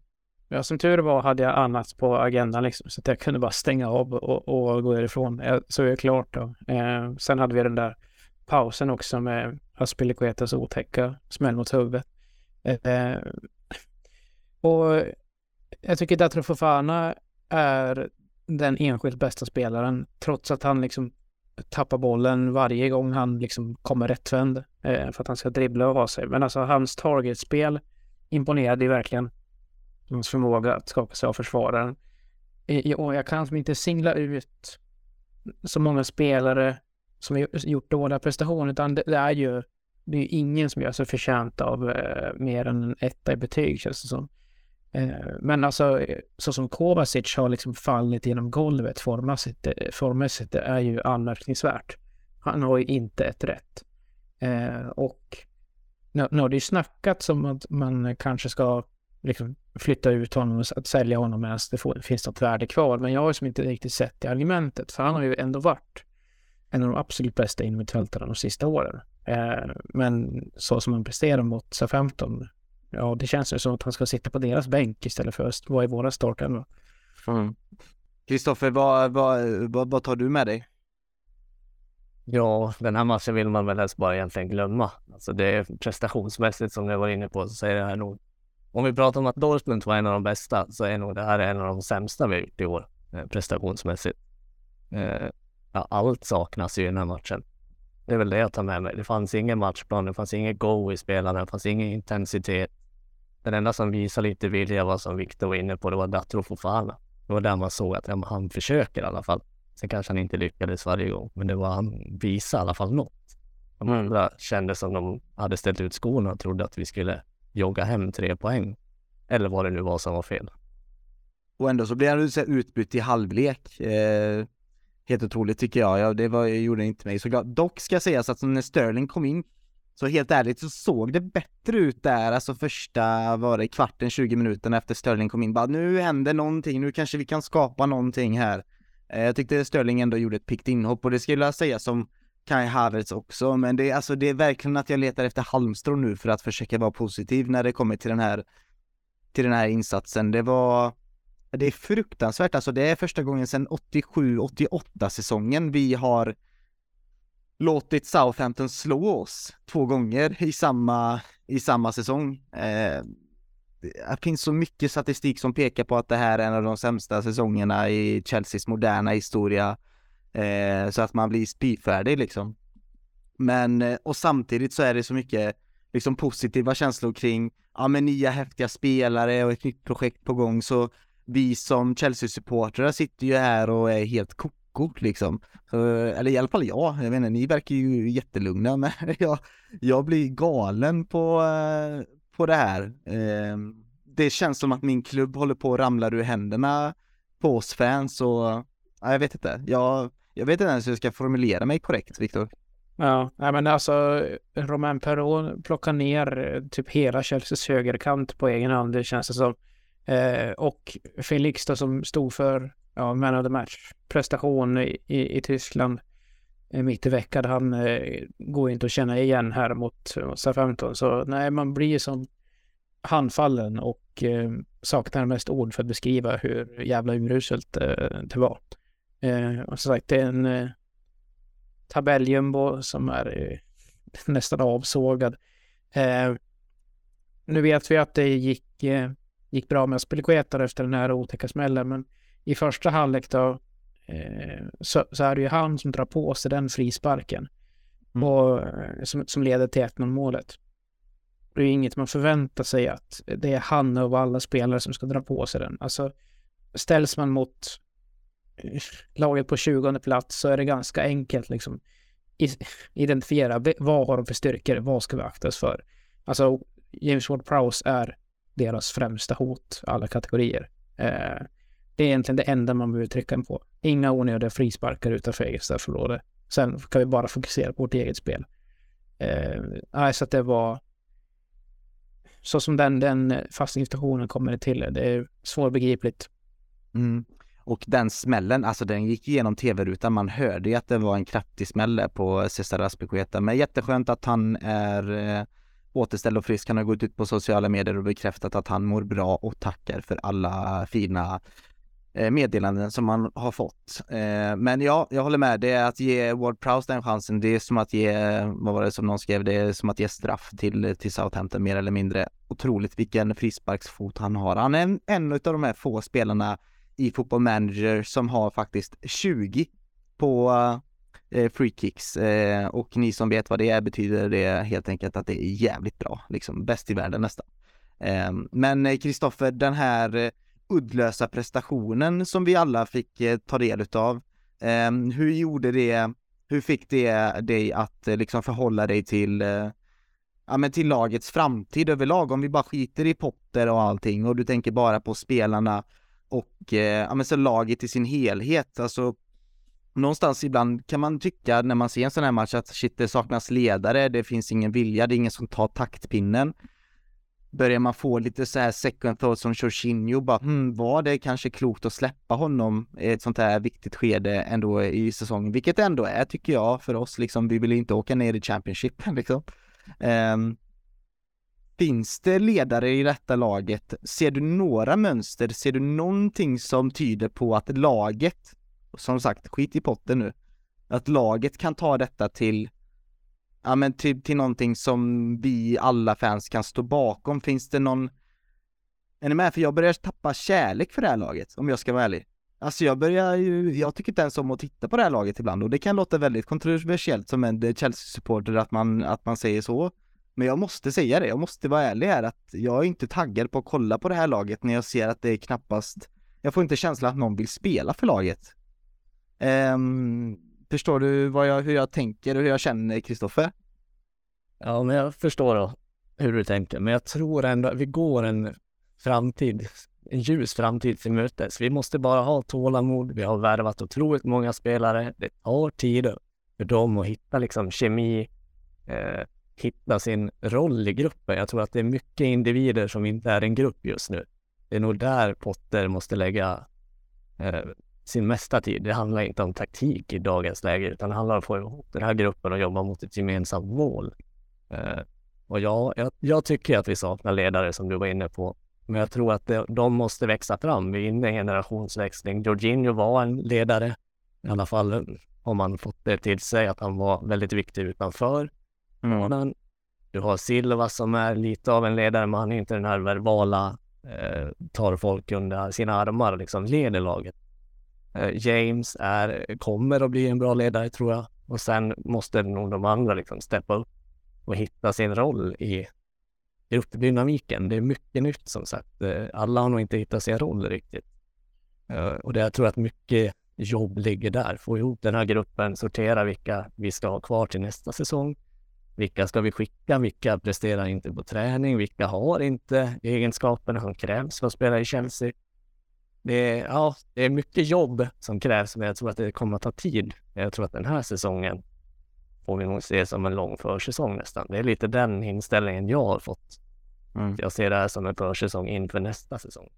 ja som tur var hade jag annat på agendan liksom, så att jag kunde bara stänga av och, och gå därifrån. Så är det klart då. Eh, sen hade vi den där pausen också med Aspilicuetas otäcka smäll mot huvudet. Eh, och jag tycker Datro Fofana är den enskilt bästa spelaren, trots att han liksom tappar bollen varje gång han liksom kommer rättvänd eh, för att han ska dribbla och ha sig. Men alltså hans targetspel imponerade ju verkligen. Hans förmåga att skapa sig av försvararen. Och jag kan alltså inte singla ut så många spelare som har gjort dåliga prestationer, utan det, är ju det är ingen som gör sig förtjänt av eh, mer än en etta i betyg känns det som. Eh, men alltså eh, så som Kovacic har liksom fallit genom golvet formmässigt, eh, formmässigt det är ju anmärkningsvärt. Han har ju inte ett rätt. Eh, och nu, nu har det ju snackats om att man kanske ska liksom flytta ut honom och att sälja honom medan det får, finns något värde kvar. Men jag har liksom inte riktigt sett det argumentet, för han har ju ändå varit en av de absolut bästa innermittfältarna de sista åren. Eh, men så som han presterar mot SA-15, ja det känns ju som att han ska sitta på deras bänk istället för att vara i våra startelva. Mm. Kristoffer, mm. vad, vad, vad, vad tar du med dig? Ja, den här matchen vill man väl helst bara egentligen glömma. Alltså det är prestationsmässigt som jag var inne på så säger det här nog om vi pratar om att Dortmund var en av de bästa så är nog det här en av de sämsta vi har gjort i år eh, prestationsmässigt. Eh, ja, allt saknas ju i den här matchen. Det är väl det jag tar med mig. Det fanns ingen matchplan, det fanns inget go i spelarna, det fanns ingen intensitet. Den enda som visade lite vilja var som Viktor var inne på, det var Datro Fofana. Det var där man såg att han försöker i alla fall. Sen kanske han inte lyckades varje gång, men det var han visade i alla fall något. De mm. andra kände som de hade ställt ut skorna och trodde att vi skulle jogga hem tre poäng. Eller vad det nu var som var fel. Och ändå så blev han utbytt i halvlek. Eh, helt otroligt tycker jag. Ja, det var, gjorde inte mig så glad. Dock ska sägas att när Sterling kom in, så helt ärligt så såg det bättre ut där, alltså första, var det kvarten, 20 minuterna efter Sterling kom in. Bara nu händer någonting, nu kanske vi kan skapa någonting här. Eh, jag tyckte Sterling ändå gjorde ett pikt inhopp och det skulle jag säga som Kai Havertz också, men det är alltså det är verkligen att jag letar efter halmstrån nu för att försöka vara positiv när det kommer till den här till den här insatsen. Det var det är fruktansvärt, alltså det är första gången sedan 87-88 säsongen vi har låtit Southampton slå oss två gånger i samma, i samma säsong. Eh, det finns så mycket statistik som pekar på att det här är en av de sämsta säsongerna i Chelseas moderna historia. Eh, så att man blir spyfärdig liksom. Men, eh, och samtidigt så är det så mycket liksom positiva känslor kring, ja men nya häftiga spelare och ett nytt projekt på gång så vi som Chelsea-supportrar sitter ju här och är helt koko liksom. Så, eller i alla fall jag, jag vet inte, ni verkar ju jättelugna men jag, jag blir galen på, eh, på det här. Ehm, det känns som att min klubb håller på att ramla ur händerna på oss fans och ja, jag vet inte, jag, jag vet inte ens hur jag ska formulera mig korrekt, Viktor. Ja, nej men alltså Romain Perrault plockar ner eh, typ hela Chelseas högerkant på egen hand, det känns det som. Eh, och Felix då som stod för ja, man of the match prestation i, i, i Tyskland eh, mitt i veckan. Han eh, går inte att känna igen här mot, mot 15 Så nej, man blir som handfallen och eh, saknar mest ord för att beskriva hur jävla uruselt eh, det var. Eh, och som sagt, det är en eh, tabelljumbo som är eh, nästan avsågad. Eh, nu vet vi att det gick eh, gick bra med Aspilicueta efter den här otäcka smällen. Men i första halvlek då eh, så, så, är det ju han som drar på sig den frisparken. Mm. Och, eh, som, som leder till 1-0 målet. Det är inget man förväntar sig att det är han av alla spelare som ska dra på sig den. Alltså ställs man mot laget på 20 plats så är det ganska enkelt liksom identifiera vad har de för styrkor, vad ska vi aktas för? Alltså James Ward-Prowse är deras främsta hot, alla kategorier. Eh, det är egentligen det enda man behöver trycka på. Inga onödiga frisparkar utanför eget straffområde. Sen kan vi bara fokusera på vårt eget spel. Eh, så att det var så som den, den fasta invitationen kommer det till. Det är svårbegripligt. Mm. Och den smällen, alltså den gick igenom tv-rutan. Man hörde ju att det var en kraftig smäll på Cesar Aspikueta. Men jätteskönt att han är eh, återställd och frisk. Han har gått ut på sociala medier och bekräftat att han mår bra och tackar för alla fina eh, meddelanden som man har fått. Eh, men ja, jag håller med. Det är att ge Ward Prowse den chansen. Det är som att ge, vad var det som någon skrev, det är som att ge straff till, till Southampton mer eller mindre. Otroligt vilken frisparksfot han har. Han är en, en av de här få spelarna i Football Manager som har faktiskt 20 på eh, free kicks eh, och ni som vet vad det är betyder det helt enkelt att det är jävligt bra, liksom bäst i världen nästan. Eh, men eh, Kristoffer, den här eh, uddlösa prestationen som vi alla fick eh, ta del utav, hur gjorde det, hur fick det dig att liksom förhålla dig till ja men till lagets framtid överlag, om vi bara skiter i Potter och allting och du tänker bara på spelarna och ja men så laget i sin helhet, alltså någonstans ibland kan man tycka när man ser en sån här match att shit, det saknas ledare, det finns ingen vilja, det är ingen som tar taktpinnen. Börjar man få lite så här second thoughts som Jorginho, bara hmm, var det kanske klokt att släppa honom i ett sånt här viktigt skede ändå i säsongen, vilket det ändå är tycker jag för oss liksom, vi vill inte åka ner i Championship liksom. Um, Finns det ledare i detta laget? Ser du några mönster? Ser du någonting som tyder på att laget som sagt, skit i potten nu. Att laget kan ta detta till, ja men till, till någonting som vi alla fans kan stå bakom. Finns det någon, är ni med? För jag börjar tappa kärlek för det här laget, om jag ska vara ärlig. Alltså jag börjar ju, jag tycker inte ens om att titta på det här laget ibland och det kan låta väldigt kontroversiellt som en Chelsea-supporter att man, att man säger så. Men jag måste säga det, jag måste vara ärlig här att jag är inte taggad på att kolla på det här laget när jag ser att det är knappast, jag får inte känslan att någon vill spela för laget. Um, förstår du vad jag, hur jag tänker och hur jag känner, Kristoffer? Ja, men jag förstår hur du tänker, men jag tror ändå att vi går en framtid, en ljus framtid till mötes. Vi måste bara ha tålamod. Vi har värvat otroligt många spelare. Det tar tid för dem att hitta liksom kemi, eh, hitta sin roll i gruppen. Jag tror att det är mycket individer som inte är en grupp just nu. Det är nog där Potter måste lägga eh, sin mesta tid. Det handlar inte om taktik i dagens läge, utan det handlar om att få ihop den här gruppen och jobba mot ett gemensamt mål. Eh, och ja, jag, jag, tycker att vi saknar ledare som du var inne på. Men jag tror att det, de måste växa fram. Vi är inne i en generationsväxling. Jorginho var en ledare, i alla fall har man fått det till sig att han var väldigt viktig utanför. Mm. Du har Silva som är lite av en ledare, men han är inte den här verbala, eh, tar folk under sina armar och liksom leder laget. Eh, James är, kommer att bli en bra ledare tror jag. Och sen måste nog de andra liksom steppa upp och hitta sin roll i gruppdynamiken. Det är mycket nytt som sagt. Eh, alla har nog inte hittat sin roll riktigt. Eh, och det, jag tror att mycket jobb ligger där. Få ihop den här gruppen, sortera vilka vi ska ha kvar till nästa säsong. Vilka ska vi skicka? Vilka presterar inte på träning? Vilka har inte egenskaperna som krävs för att spela i Chelsea? Det är, ja, det är mycket jobb som krävs, men jag tror att det kommer att ta tid. Jag tror att den här säsongen får vi nog se som en lång försäsong nästan. Det är lite den inställningen jag har fått. Mm. Jag ser det här som en försäsong inför nästa säsong.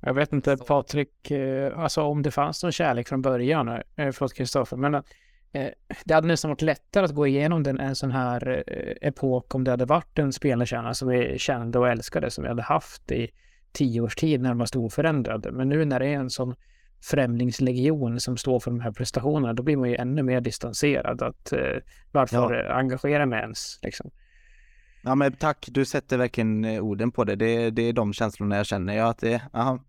Jag vet inte Patrik, eh, alltså om det fanns någon kärlek från början, eh, förlåt Kristoffer, men eh, det hade nästan varit lättare att gå igenom den, en sån här epok om det hade varit en spelarkärna som vi kände och älskade, som vi hade haft i tio års tid närmast oförändrade. Men nu när det är en sån främlingslegion som står för de här prestationerna, då blir man ju ännu mer distanserad. Att, eh, varför ja. engagera mig ens? Liksom. Ja men tack, du sätter verkligen eh, orden på det. Det, det är de känslorna jag känner. Ja, att det, aha.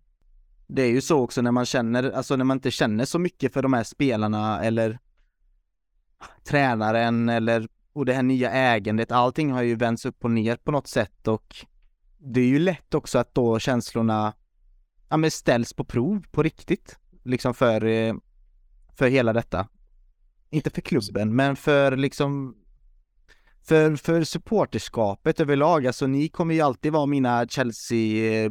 det är ju så också när man känner, alltså när man inte känner så mycket för de här spelarna eller tränaren eller och det här nya ägandet, allting har ju vänts upp och ner på något sätt och det är ju lätt också att då känslorna ja, men ställs på prov på riktigt. Liksom för, eh, för hela detta. Inte för klubben, men för liksom för, för supporterskapet överlag. Alltså ni kommer ju alltid vara mina Chelsea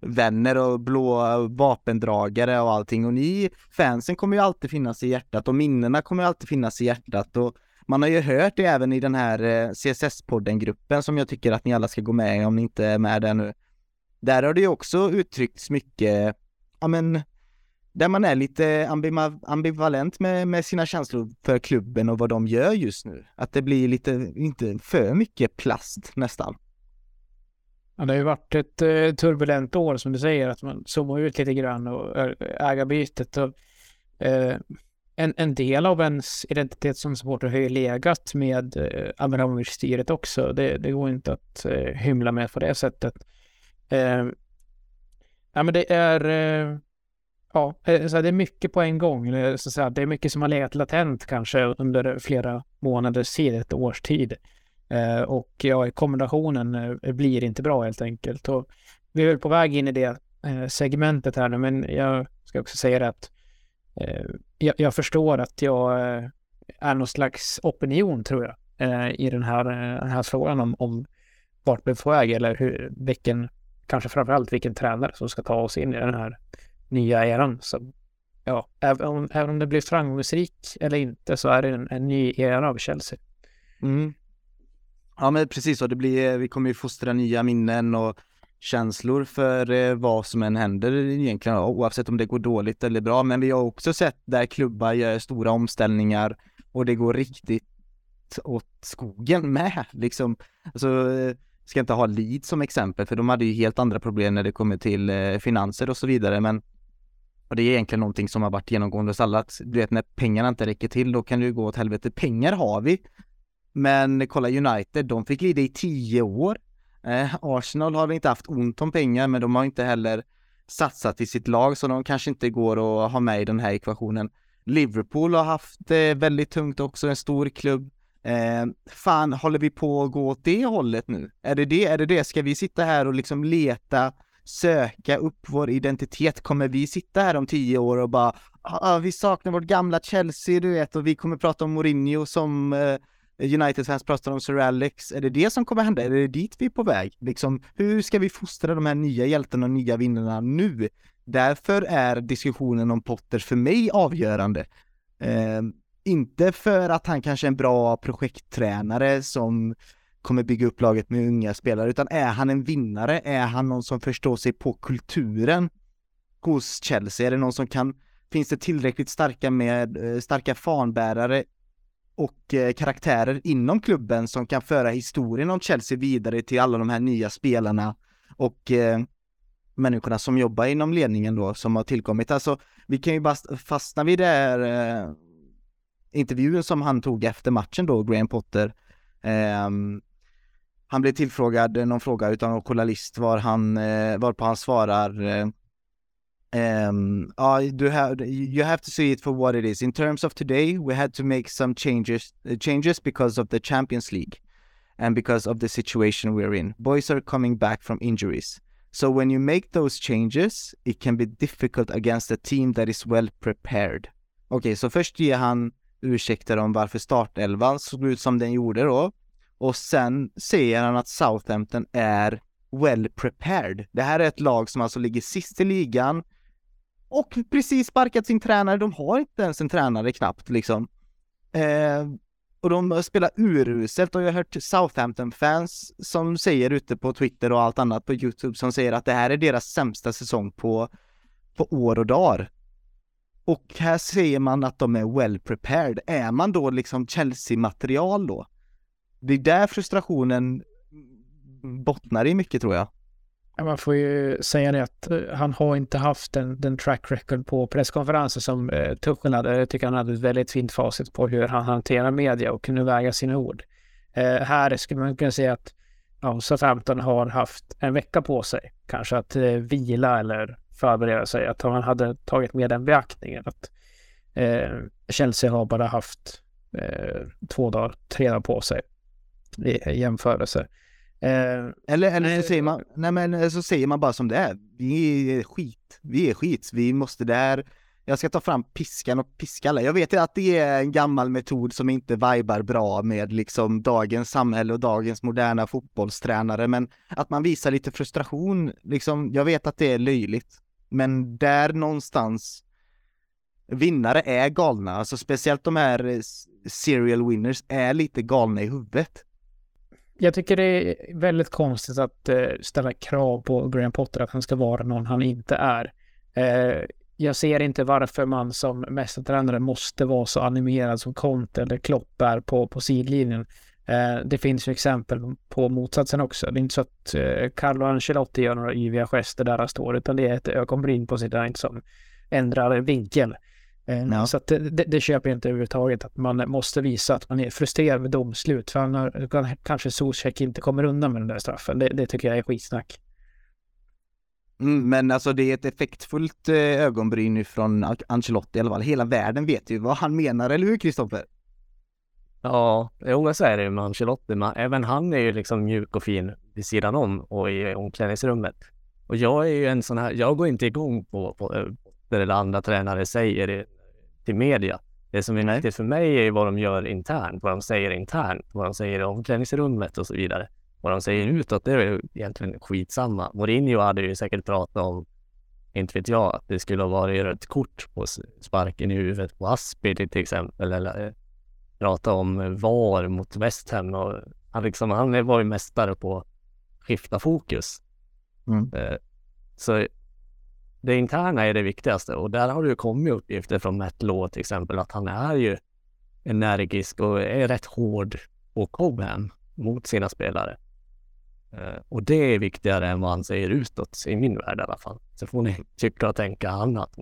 vänner och blå vapendragare och allting och ni fansen kommer ju alltid finnas i hjärtat och minnena kommer ju alltid finnas i hjärtat och man har ju hört det även i den här eh, CSS-podden-gruppen som jag tycker att ni alla ska gå med i om ni inte är med där nu. Där har det ju också uttryckts mycket, ja men, där man är lite ambivalent med, med sina känslor för klubben och vad de gör just nu. Att det blir lite, inte för mycket plast nästan. Ja, det har ju varit ett eh, turbulent år som du säger, att man zoomar ut lite grann och eh, ägarbytet. Och, eh, en, en del av ens identitet som supporter har ju legat med eh, Abramovic-styret också. Det, det går inte att eh, hymla med på det sättet. Eh, ja, men det är... Eh, ja, eh, så det är mycket på en gång. Så det är mycket som har legat latent kanske under flera månaders tid, ett års tid. Eh, och ja, kombinationen eh, blir inte bra helt enkelt. Och vi är väl på väg in i det eh, segmentet här nu, men jag ska också säga det att Eh, jag, jag, förstår att jag eh, är någon slags opinion, tror jag, eh, i den här, den här frågan om, om vart vi är på väg eller hur, vilken, kanske framförallt vilken tränare som ska ta oss in i den här nya eran. Så, ja, även om, även om det blir framgångsrik eller inte så är det en, en ny era av Chelsea. Mm. Ja men precis så, det blir, vi kommer ju fostra nya minnen och känslor för eh, vad som än händer egentligen, oavsett om det går dåligt eller bra. Men vi har också sett där klubbar gör stora omställningar och det går riktigt åt skogen med liksom. Alltså, eh, ska inte ha Leeds som exempel, för de hade ju helt andra problem när det kommer till eh, finanser och så vidare, men och det är egentligen någonting som har varit genomgående hos alla, att du vet när pengarna inte räcker till, då kan det ju gå åt helvete. Pengar har vi, men kolla United, de fick lida i tio år. Eh, Arsenal har inte haft ont om pengar, men de har inte heller satsat i sitt lag, så de kanske inte går att ha med i den här ekvationen. Liverpool har haft det väldigt tungt också, en stor klubb. Eh, fan, håller vi på att gå åt det hållet nu? Är det det? Är det det? Ska vi sitta här och liksom leta, söka upp vår identitet? Kommer vi sitta här om tio år och bara, ah, ah vi saknar vårt gamla Chelsea, du vet, och vi kommer prata om Mourinho som eh, United-fans pratar om Sir Alex. Är det det som kommer hända? Är det dit vi är på väg? Liksom, hur ska vi fostra de här nya hjältarna och nya vinnarna nu? Därför är diskussionen om Potter för mig avgörande. Eh, inte för att han kanske är en bra projekttränare som kommer bygga upp laget med unga spelare, utan är han en vinnare? Är han någon som förstår sig på kulturen hos Chelsea? Är det någon som kan, finns det tillräckligt starka med, eh, starka fanbärare och eh, karaktärer inom klubben som kan föra historien om Chelsea vidare till alla de här nya spelarna och eh, människorna som jobbar inom ledningen då som har tillkommit. Alltså, vi kan ju bara fastna vid det här eh, intervjun som han tog efter matchen då, Graham Potter. Ehm, han blev tillfrågad eh, någon fråga utan någon journalist var han, eh, varpå han svarar eh, Um, uh, you have you have to see it for what it is. In terms of today, we had to make some changes uh, changes because of the Champions League, and because of the situation we're in. Boys are coming back from injuries. So when you make those changes, it can be difficult against a team that is well prepared. Okay, så först ger han ursäkter om varför startelvan såg ut som den gjorde då. Och sen säger han att Southampton är well prepared. Det här är ett lag som alltså ligger sist i ligan, och precis sparkat sin tränare. De har inte ens en tränare knappt liksom. Eh, och de spelar uruselt och jag har hört Southampton-fans som säger ute på Twitter och allt annat på YouTube som säger att det här är deras sämsta säsong på, på år och dagar. Och här säger man att de är well prepared. Är man då liksom Chelsea-material då? Det är där frustrationen bottnar i mycket tror jag. Man får ju säga det att eh, han har inte haft den, den track record på presskonferenser som eh, Tuchel hade. Jag tycker han hade ett väldigt fint facit på hur han hanterar media och kunde väga sina ord. Eh, här skulle man kunna säga att ja, Southampton har haft en vecka på sig kanske att eh, vila eller förbereda sig. Att han hade tagit med den beaktningen. Att eh, Chelsea har bara haft eh, två dagar, tre dagar på sig i jämförelse. Eh, eller, eller så säger man, nej men så säger man bara som det är. Vi är skit. Vi är skit. Vi måste där. Jag ska ta fram piskan och piska alla. Jag vet att det är en gammal metod som inte vibar bra med liksom dagens samhälle och dagens moderna fotbollstränare, men att man visar lite frustration, liksom, jag vet att det är löjligt, men där någonstans vinnare är galna, alltså speciellt de här serial winners är lite galna i huvudet jag tycker det är väldigt konstigt att eh, ställa krav på Graham Potter att han ska vara någon han inte är. Eh, jag ser inte varför man som mästertränare måste vara så animerad som Conte eller Klopp är på, på sidlinjen. Eh, det finns ju exempel på motsatsen också. Det är inte så att eh, Carlo Ancelotti gör några yviga gester där han står, utan det är ett ögonbryn på sidan som ändrar vinkel. Eh, ja. Så att det, det, det, köper jag inte överhuvudtaget, att man måste visa att man är frustrerad med domslut. För annars kanske Zuzek inte kommer undan med den där straffen. Det, det tycker jag är skitsnack. Mm, men alltså det är ett effektfullt eh, ögonbryn från Ancelotti i alla fall. Hela världen vet ju vad han menar, eller hur Kristoffer? Ja, jo så är det ju med Ancelotti. Men även han är ju liksom mjuk och fin vid sidan om och i omklädningsrummet. Och jag är ju en sån här, jag går inte igång på, på, det eller andra tränare säger till media. Det som är viktigt för mig är vad de gör internt, vad de säger internt, vad de säger i omklädningsrummet och så vidare. Vad de säger utåt, det är egentligen skitsamma. Mourinho hade ju säkert pratat om, inte vet jag, att det skulle ha varit rött kort på sparken i huvudet på Aspi till exempel, eller eh, prata om VAR mot West Ham och han, liksom, han var ju mästare på att skifta fokus. Mm. Eh, så det interna är det viktigaste och där har det ju kommit uppgifter från Matt Law till exempel att han är ju energisk och är rätt hård på Cobham mot sina spelare. Eh, och det är viktigare än vad han säger utåt, i min värld i alla fall. Så får ni tycka och tänka annat.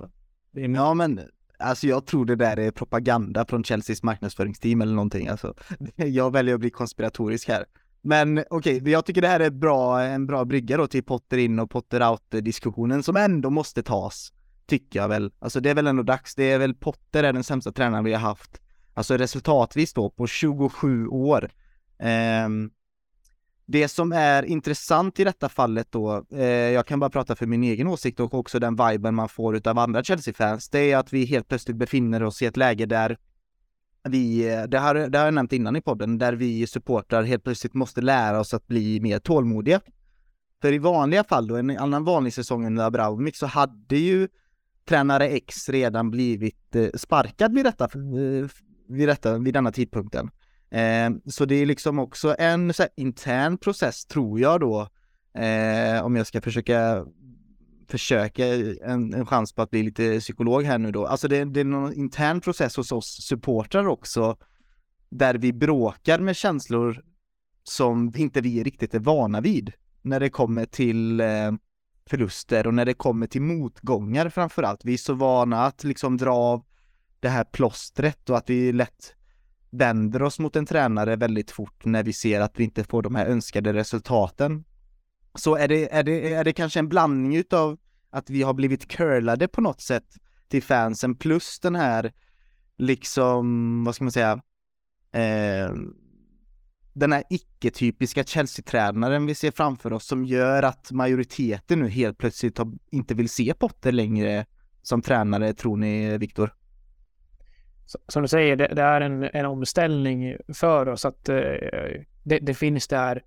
Men ja, men alltså jag tror det där är propaganda från Chelseas marknadsföringsteam eller någonting. Alltså, jag väljer att bli konspiratorisk här. Men okej, okay, jag tycker det här är bra, en bra brygga då till Potter in och Potter out diskussionen som ändå måste tas. Tycker jag väl. Alltså det är väl ändå dags. Det är väl Potter är den sämsta tränaren vi har haft. Alltså resultatvis då på 27 år. Um, det som är intressant i detta fallet då, eh, jag kan bara prata för min egen åsikt och också den viben man får utav andra Chelsea-fans, det är att vi helt plötsligt befinner oss i ett läge där vi, eh, det har, det har jag nämnt innan i podden, där vi supportrar helt plötsligt måste lära oss att bli mer tålmodiga. För i vanliga fall då, en annan vanlig säsong under Abramovic så hade ju tränare X redan blivit eh, sparkad vid detta, eh, vid detta, vid denna tidpunkten. Ehm, så det är liksom också en så intern process tror jag då, om jag ska försöka försöka en, en chans på att bli lite psykolog här nu då. Alltså det, det är någon intern process hos oss supportrar också, där vi bråkar med känslor som inte vi riktigt är vana vid när det kommer till eh, förluster och när det kommer till motgångar framförallt. Vi är så vana att liksom dra av det här plåstret och att vi lätt vänder oss mot en tränare väldigt fort när vi ser att vi inte får de här önskade resultaten. Så är det, är det, är det kanske en blandning utav att vi har blivit curlade på något sätt till fansen plus den här liksom, vad ska man säga, eh, den här icke-typiska Chelsea-tränaren vi ser framför oss som gör att majoriteten nu helt plötsligt har, inte vill se Potter längre som tränare, tror ni Viktor? Som du säger, det, det är en, en, omställning för oss att eh, det, det, finns där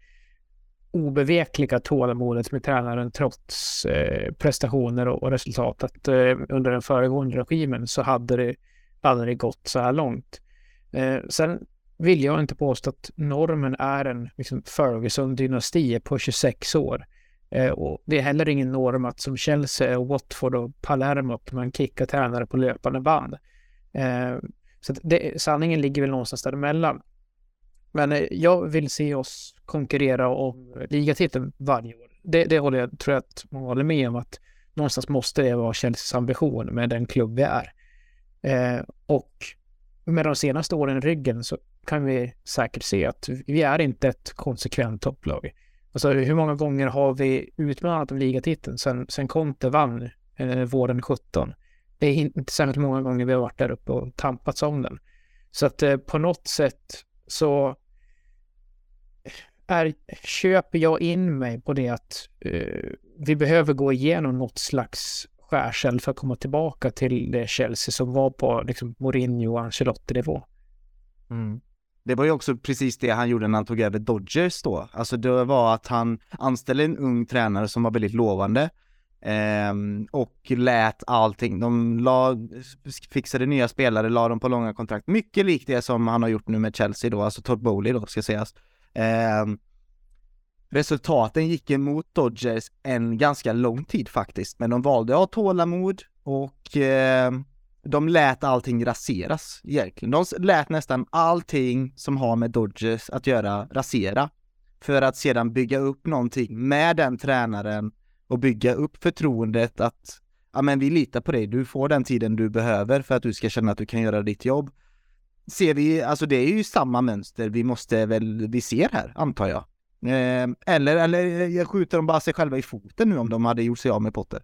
obevekliga tålamodet med tränaren trots eh, prestationer och, och resultat. Att eh, under den föregående regimen så hade det aldrig gått så här långt. Eh, sen vill jag inte påstå att normen är en liksom, Ferguson-dynasti på 26 år. Eh, och det är heller ingen norm att som Chelsea, och Watford och Palermo att man kickar tränare på löpande band. Eh, så det, sanningen ligger väl någonstans däremellan. Men eh, jag vill se oss konkurrera om ligatiteln varje år. Det, det håller jag, tror jag att man håller med om att någonstans måste det vara Chelseas ambition med den klubb vi är. Eh, och med de senaste åren i ryggen så kan vi säkert se att vi är inte ett konsekvent topplag. Alltså hur många gånger har vi utmanat om ligatiteln sen, sen Conte vann eh, våren 17? Det är inte särskilt många gånger vi har varit där uppe och tampats om den. Så att eh, på något sätt så är, köper jag in mig på det att eh, vi behöver gå igenom något slags skärseld för att komma tillbaka till det Chelsea som var på liksom, Mourinho och Ancelotti-nivå. Mm. Det var ju också precis det han gjorde när han tog över Dodgers då. Alltså det var att han anställde en ung tränare som var väldigt lovande eh, och lät allting, de la, fixade nya spelare, la dem på långa kontrakt. Mycket likt det som han har gjort nu med Chelsea då, alltså Todd Bowley då ska sägas. Ehm, resultaten gick emot Dodgers en ganska lång tid faktiskt, men de valde att ha tålamod och eh, de lät allting raseras egentligen. De lät nästan allting som har med Dodgers att göra rasera. För att sedan bygga upp någonting med den tränaren och bygga upp förtroendet att ja men vi litar på dig, du får den tiden du behöver för att du ska känna att du kan göra ditt jobb. Ser vi, alltså det är ju samma mönster vi måste väl, vi ser här, antar jag. Eh, eller, eller eh, skjuter de bara sig själva i foten nu om de hade gjort sig av med Potter?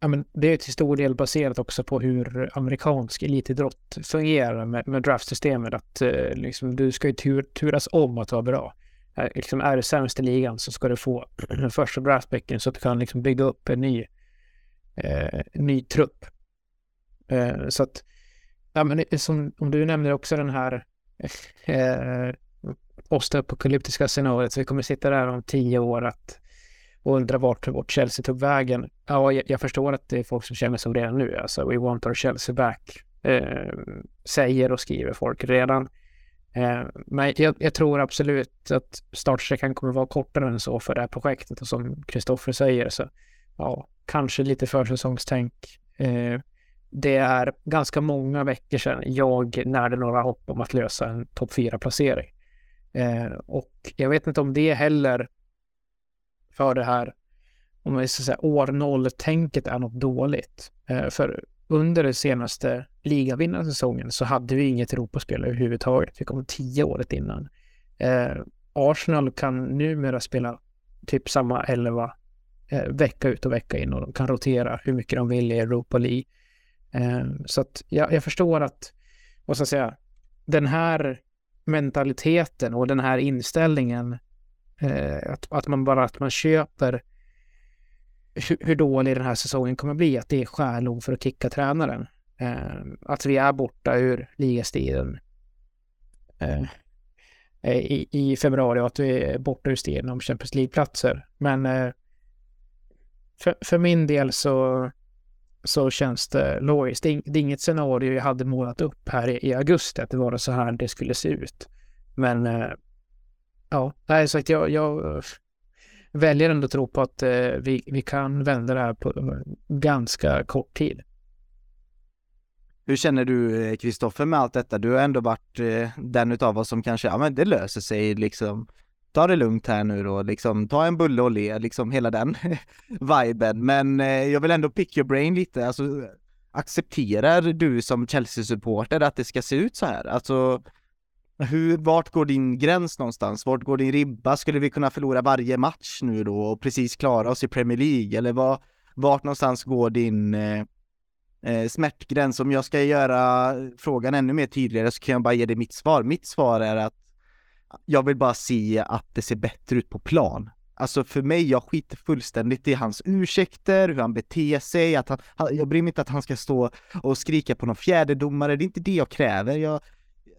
Ja, men det är till stor del baserat också på hur amerikansk elitidrott fungerar med, med draftsystemet. Att eh, liksom, du ska ju tur, turas om att vara bra. Eh, liksom, är du sämst i ligan så ska du få den första draftpicken så att du kan liksom, bygga upp en ny, eh, ny trupp. Eh, så att, ja, men som, om du nämner också den här eh, postapokalyptiska scenariot, så vi kommer sitta där om tio år att och undra vart vårt Chelsea tog vägen. Ja, jag, jag, förstår att det är folk som känner så redan nu. Alltså, we want our Chelsea back. Eh, säger och skriver folk redan. Eh, men jag, jag, tror absolut att startsträckan kommer vara kortare än så för det här projektet. Och som Kristoffer säger så, ja, kanske lite försäsongstänk. Eh, det är ganska många veckor sedan jag närde några hopp om att lösa en topp 4-placering. Eh, och jag vet inte om det heller för det här, om vi ska säga år noll-tänket är något dåligt. Eh, för under den senaste ligavinnarsäsongen så hade vi inget Europaspel överhuvudtaget. Vi kom tio året innan. Eh, Arsenal kan numera spela typ samma elva eh, vecka ut och vecka in och de kan rotera hur mycket de vill i Europa League. Eh, så att jag, jag förstår att, vad ska jag säga, den här mentaliteten och den här inställningen Eh, att, att man bara att man köper hur, hur dålig den här säsongen kommer bli, att det är skäl för att kicka tränaren. Eh, att vi är borta ur ligastiden eh, eh, i, i februari och att vi är borta ur striden om Champions League-platser. Men eh, för, för min del så, så känns det logiskt. Det, är inget scenario jag hade målat upp här i, i augusti, att det var så här det skulle se ut. Men eh, Ja, nej, så att jag, jag eh, väljer ändå att tro på att eh, vi, vi kan vända det här på ganska kort tid. Hur känner du Kristoffer med allt detta? Du har ändå varit den utav oss som kanske, ja men det löser sig liksom. Ta det lugnt här nu då, liksom ta en bulle och le, liksom hela den viben. Men eh, jag vill ändå pick your brain lite, alltså accepterar du som Chelsea-supporter att det ska se ut så här? Alltså hur, vart går din gräns någonstans? Vart går din ribba? Skulle vi kunna förlora varje match nu då och precis klara oss i Premier League? Eller var, vart någonstans går din eh, eh, smärtgräns? Om jag ska göra frågan ännu mer tydligare så kan jag bara ge dig mitt svar. Mitt svar är att jag vill bara se att det ser bättre ut på plan. Alltså för mig, jag skiter fullständigt i hans ursäkter, hur han beter sig, att han, jag bryr mig inte att han ska stå och skrika på någon fjärdedomare, det är inte det jag kräver. Jag,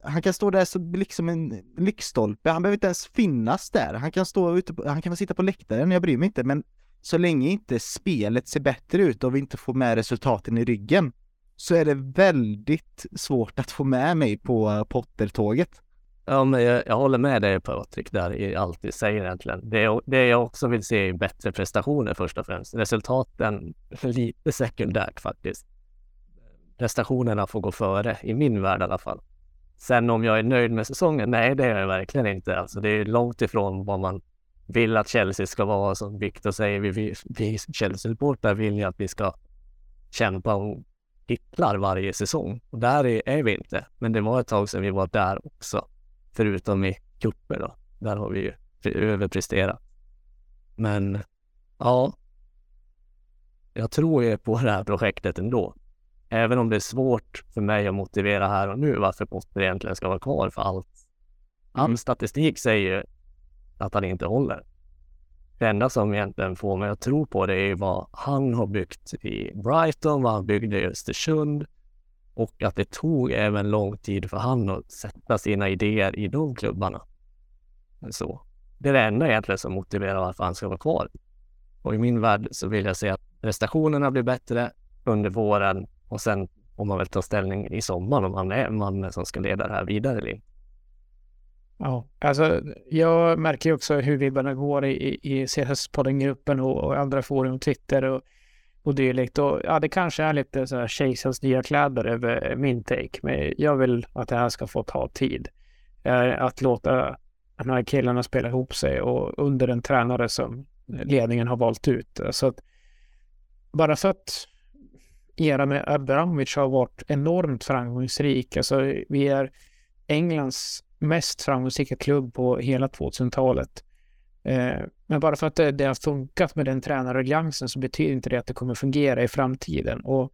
han kan stå där som liksom en lyktstolpe, han behöver inte ens finnas där. Han kan stå ute, på, han kan sitta på läktaren, jag bryr mig inte, men så länge inte spelet ser bättre ut och vi inte får med resultaten i ryggen så är det väldigt svårt att få med mig på Potter-tåget. Ja, men jag, jag, håller med dig Patrik där i allt du säger egentligen. Det, det jag också vill se är bättre prestationer först och främst. Resultaten lite sekundärt faktiskt. Prestationerna får gå före, i min värld i alla fall. Sen om jag är nöjd med säsongen? Nej, det är jag verkligen inte. Alltså, det är långt ifrån vad man vill att Chelsea ska vara. Som Victor säger, vi, vi, vi Chelsea-supportrar vill ju att vi ska kämpa om titlar varje säsong. Och där är, är, vi inte. Men det var ett tag sedan vi var där också. Förutom i cuper då. Där har vi ju överpresterat. Men ja, jag tror ju på det här projektet ändå. Även om det är svårt för mig att motivera här och nu varför Potter egentligen ska vara kvar för allt. All mm. statistik säger att han inte håller. Det enda som egentligen får mig att tro på det är vad han har byggt i Brighton, vad han byggde i Östersund och att det tog även lång tid för han att sätta sina idéer i de klubbarna. Så det är det enda egentligen som motiverar varför han ska vara kvar. Och i min värld så vill jag se att prestationerna blir bättre under våren och sen får man väl ta ställning i sommar om han är mannen som ska leda det här vidare eller. Ja, alltså jag märker ju också hur vibbarna går i, i CS-podden-gruppen och, och, andra forum, Twitter och och dylikt. Och ja, det kanske är lite så här kejsarens nya kläder över min take, men jag vill att det här ska få ta tid. Eh, att låta de här killarna spela ihop sig och under en tränare som ledningen har valt ut. Så att bara för att era med Abramovic har varit enormt framgångsrik. Alltså vi är Englands mest framgångsrika klubb på hela 2000-talet. Eh, men bara för att det, det, har funkat med den tränaralliansen så betyder inte det att det kommer fungera i framtiden. Och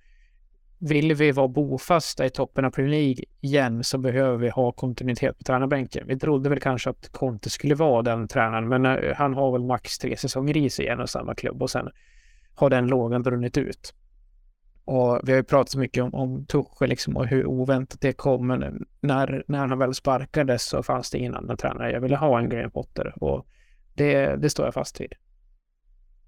vill vi vara bofasta i toppen av Premier League igen så behöver vi ha kontinuitet på tränarbänken. Vi trodde väl kanske att Conte skulle vara den tränaren, men eh, han har väl max tre säsonger i sig i en och samma klubb och sen har den lågan brunnit ut. Och vi har ju pratat så mycket om, om Tuchel liksom och hur oväntat det kom, men eh, när, när han väl sparkades så fanns det ingen annan tränare jag ville ha än Graham Potter och det, det står jag fast vid.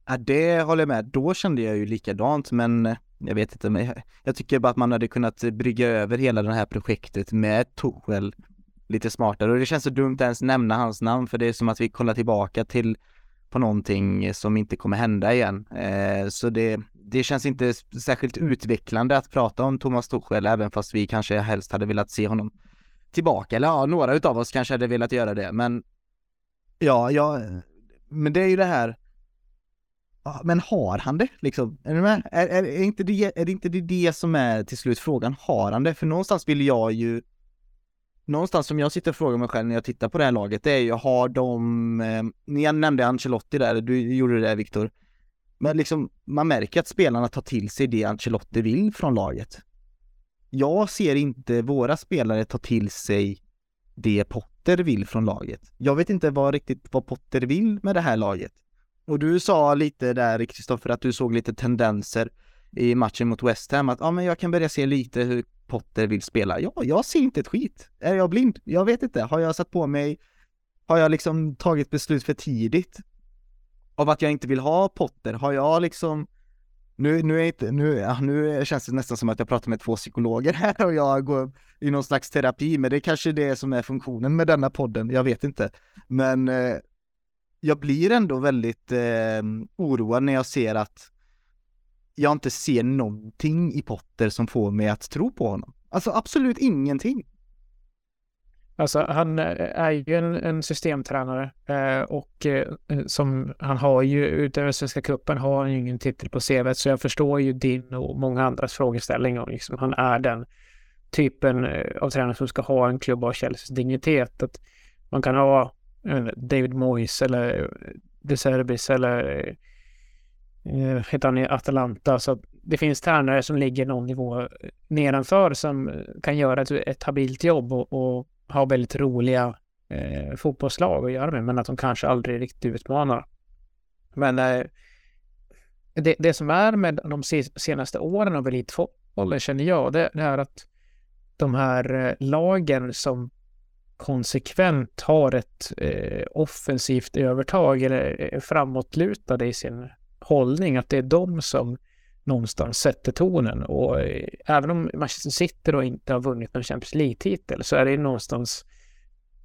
Ja, det håller jag med. Då kände jag ju likadant, men eh, jag vet inte, men jag tycker bara att man hade kunnat brygga över hela det här projektet med Torell lite smartare och det känns så dumt att ens nämna hans namn för det är som att vi kollar tillbaka till på någonting som inte kommer hända igen. Eh, så det, det känns inte särskilt utvecklande att prata om Thomas Torell, även fast vi kanske helst hade velat se honom tillbaka. Eller ja, några utav oss kanske hade velat göra det, men ja, ja, men det är ju det här men har han det liksom? Är, med? Är, är, är, inte det, är det inte det, det som är till slut frågan? Har han det? För någonstans vill jag ju Någonstans som jag sitter och frågar mig själv när jag tittar på det här laget, det är ju, har de, eh, ni nämnde Ancelotti där, du gjorde det Viktor. Men liksom, man märker att spelarna tar till sig det Ancelotti vill från laget. Jag ser inte våra spelare ta till sig det Potter vill från laget. Jag vet inte vad riktigt vad Potter vill med det här laget. Och du sa lite där Kristoffer att du såg lite tendenser i matchen mot West Ham att ja men jag kan börja se lite hur Potter vill spela. Ja, jag ser inte ett skit. Är jag blind? Jag vet inte. Har jag satt på mig, har jag liksom tagit beslut för tidigt? Av att jag inte vill ha Potter? Har jag liksom nu, nu, är inte, nu, ja, nu känns det nästan som att jag pratar med två psykologer här och jag går i någon slags terapi, men det är kanske det som är funktionen med denna podden, jag vet inte. Men eh, jag blir ändå väldigt eh, oroad när jag ser att jag inte ser någonting i Potter som får mig att tro på honom. Alltså absolut ingenting. Alltså han eh, är ju en, en systemtränare eh, och eh, som han har ju utöver Svenska cupen har han ju ingen titel på CV så jag förstår ju din och många andras frågeställning om liksom han är den typen eh, av tränare som ska ha en klubb av Chelseas dignitet. Att man kan ha eh, David Moyes eller De Serbis eller eh, heter han i Atalanta. Så det finns tränare som ligger någon nivå nedanför som kan göra ett, ett habilt jobb och, och har väldigt roliga eh, fotbollslag att göra med, men att de kanske aldrig riktigt utmanar. Men eh, det, det som är med de senaste åren av elitfotbollen känner jag, det, det är att de här eh, lagen som konsekvent har ett eh, offensivt övertag eller är framåtlutade i sin hållning, att det är de som någonstans sätter tonen. Och eh, även om Manchester City då inte har vunnit någon Champions League-titel så är det någonstans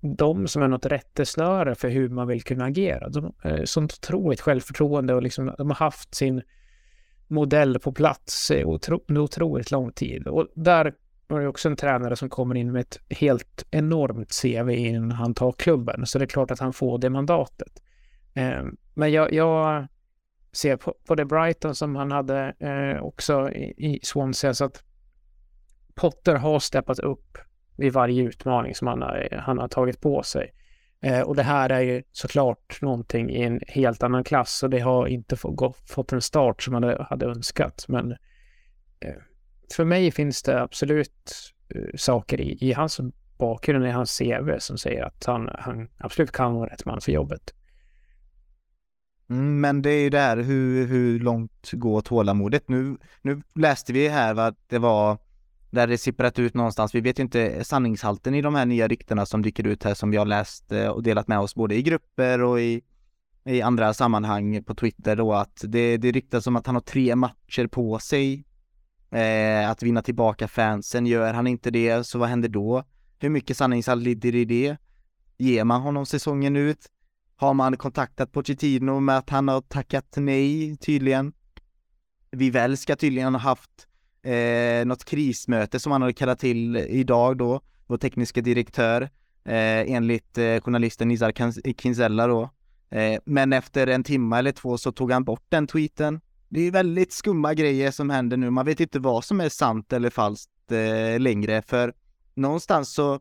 de som är något rättesnöre för hur man vill kunna agera. De har sånt otroligt självförtroende och liksom, de har haft sin modell på plats i otro, otroligt lång tid. Och där var det också en tränare som kommer in med ett helt enormt CV innan han tar klubben. Så det är klart att han får det mandatet. Eh, men jag, jag Se på, på det Brighton som han hade eh, också i, i Swansea så att Potter har steppat upp vid varje utmaning som han har, eh, han har tagit på sig. Eh, och det här är ju såklart någonting i en helt annan klass och det har inte få, gå, fått en start som man hade, hade önskat. Men eh, för mig finns det absolut eh, saker i, i hans bakgrund, i hans CV som säger att han, han absolut kan vara rätt man för jobbet. Mm, men det är ju där, hur, hur långt går tålamodet? Nu, nu läste vi här vad det var där det sipprat ut någonstans. Vi vet ju inte sanningshalten i de här nya ryktena som dyker ut här som vi har läst eh, och delat med oss både i grupper och i, i andra sammanhang på Twitter då att det, det ryktas om att han har tre matcher på sig eh, att vinna tillbaka fansen. Gör han inte det, så vad händer då? Hur mycket sanningshalt ligger i det? Ger man honom säsongen ut? Har man kontaktat Pochettino med att han har tackat nej tydligen? Vivell ska tydligen ha haft eh, något krismöte som han hade kallat till idag då, vår tekniska direktör, eh, enligt eh, journalisten Nizar Kinzella då. Eh, men efter en timme eller två så tog han bort den tweeten. Det är väldigt skumma grejer som händer nu. Man vet inte vad som är sant eller falskt eh, längre, för någonstans så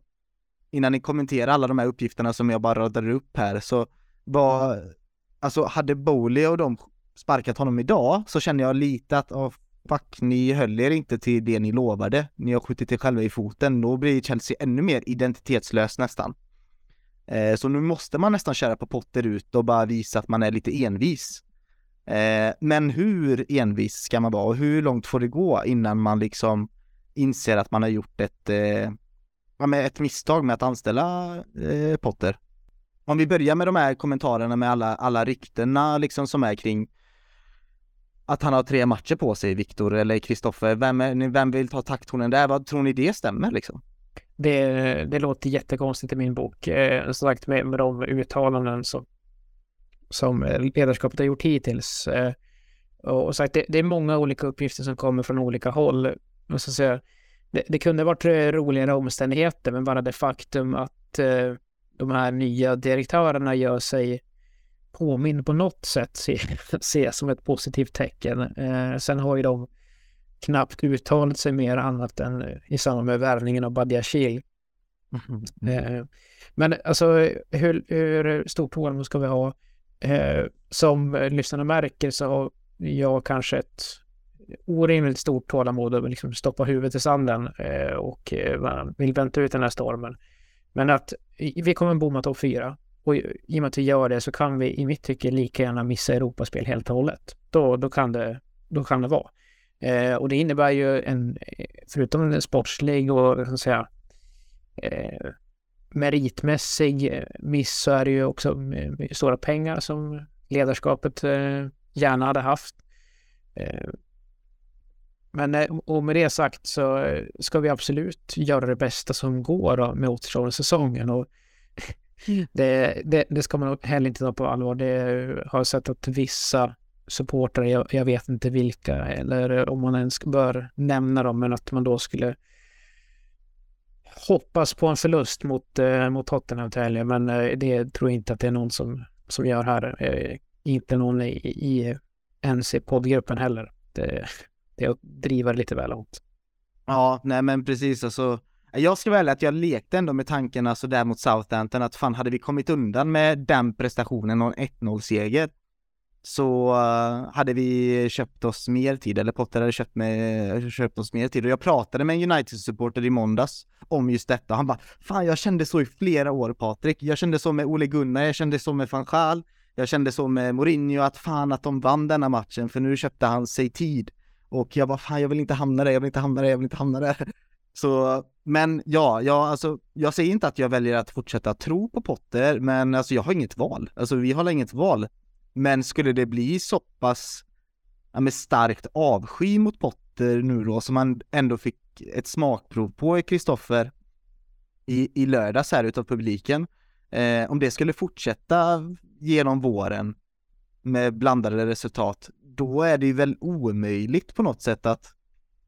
innan ni kommenterar alla de här uppgifterna som jag bara radade upp här, så var, alltså hade Bowley och de sparkat honom idag så känner jag lite att, oh, fuck, ni höll er inte till det ni lovade. Ni har skjutit er själva i foten. Då blir Chelsea ännu mer identitetslös nästan. Eh, så nu måste man nästan köra på Potter ut och bara visa att man är lite envis. Eh, men hur envis ska man vara och hur långt får det gå innan man liksom inser att man har gjort ett, eh, ett misstag med att anställa eh, Potter? Om vi börjar med de här kommentarerna med alla, alla ryktena liksom som är kring att han har tre matcher på sig, Viktor eller Kristoffer. Vem, vem vill ta takttonen där? Vad tror ni det stämmer liksom? Det, det låter jättekonstigt i min bok. Eh, som sagt med, med de uttalanden som, som ledarskapet har gjort hittills. Eh, och sagt, det, det, är många olika uppgifter som kommer från olika håll. Och så säga, det, det kunde varit roligare omständigheter, men bara det faktum att eh, de här nya direktörerna gör sig påminn på något sätt se, se som ett positivt tecken. Eh, sen har ju de knappt uttalat sig mer annat än i samband med värvningen av Badiashil. Mm. Eh, men alltså hur, hur stort tålamod ska vi ha? Eh, som lyssnarna märker så har jag kanske ett orimligt stort tålamod och liksom stoppa huvudet i sanden eh, och eh, vill vänta ut den här stormen. Men att vi kommer bomma topp fyra och i och med att vi gör det så kan vi i mitt tycke lika gärna missa Europaspel helt och hållet. Då, då, kan, det, då kan det vara. Eh, och det innebär ju en, eh, förutom en sportslig och så att säga, eh, meritmässig eh, miss så är det ju också stora pengar som ledarskapet eh, gärna hade haft. Eh, men eh, och med det sagt så eh, ska vi absolut göra det bästa som går med återstående säsongen. Och det, det, det, ska man heller inte ta på allvar. Det har jag sett att vissa supportrar, jag, jag, vet inte vilka eller om man ens bör nämna dem, men att man då skulle hoppas på en förlust mot, eh, mot Tottenham till helgen. Men eh, det tror jag inte att det är någon som, som gör här. Eh, inte någon i, i ens i poddgruppen heller. Det, det är att driva det lite väl långt. Ja, nej men precis alltså jag ska välja att jag lekte ändå med tankarna så alltså, där mot Southampton att fan hade vi kommit undan med den prestationen och en 1-0-seger så uh, hade vi köpt oss mer tid, eller Potter hade köpt, med, köpt oss mer tid. Och jag pratade med en United-supporter i måndags om just detta. Han bara, fan jag kände så i flera år Patrik. Jag kände så med Ole Gunnar, jag kände så med van Gaal, jag kände så med Mourinho, att fan att de vann denna matchen, för nu köpte han sig tid. Och jag bara, fan jag vill inte hamna där, jag vill inte hamna där, jag vill inte hamna där. Så, men ja, jag, alltså, jag säger inte att jag väljer att fortsätta tro på Potter, men alltså jag har inget val. Alltså vi har inget val. Men skulle det bli så pass ja, med starkt avsky mot Potter nu då, som man ändå fick ett smakprov på i Kristoffer i, i lördags här utav publiken. Eh, om det skulle fortsätta genom våren med blandade resultat, då är det ju väl omöjligt på något sätt att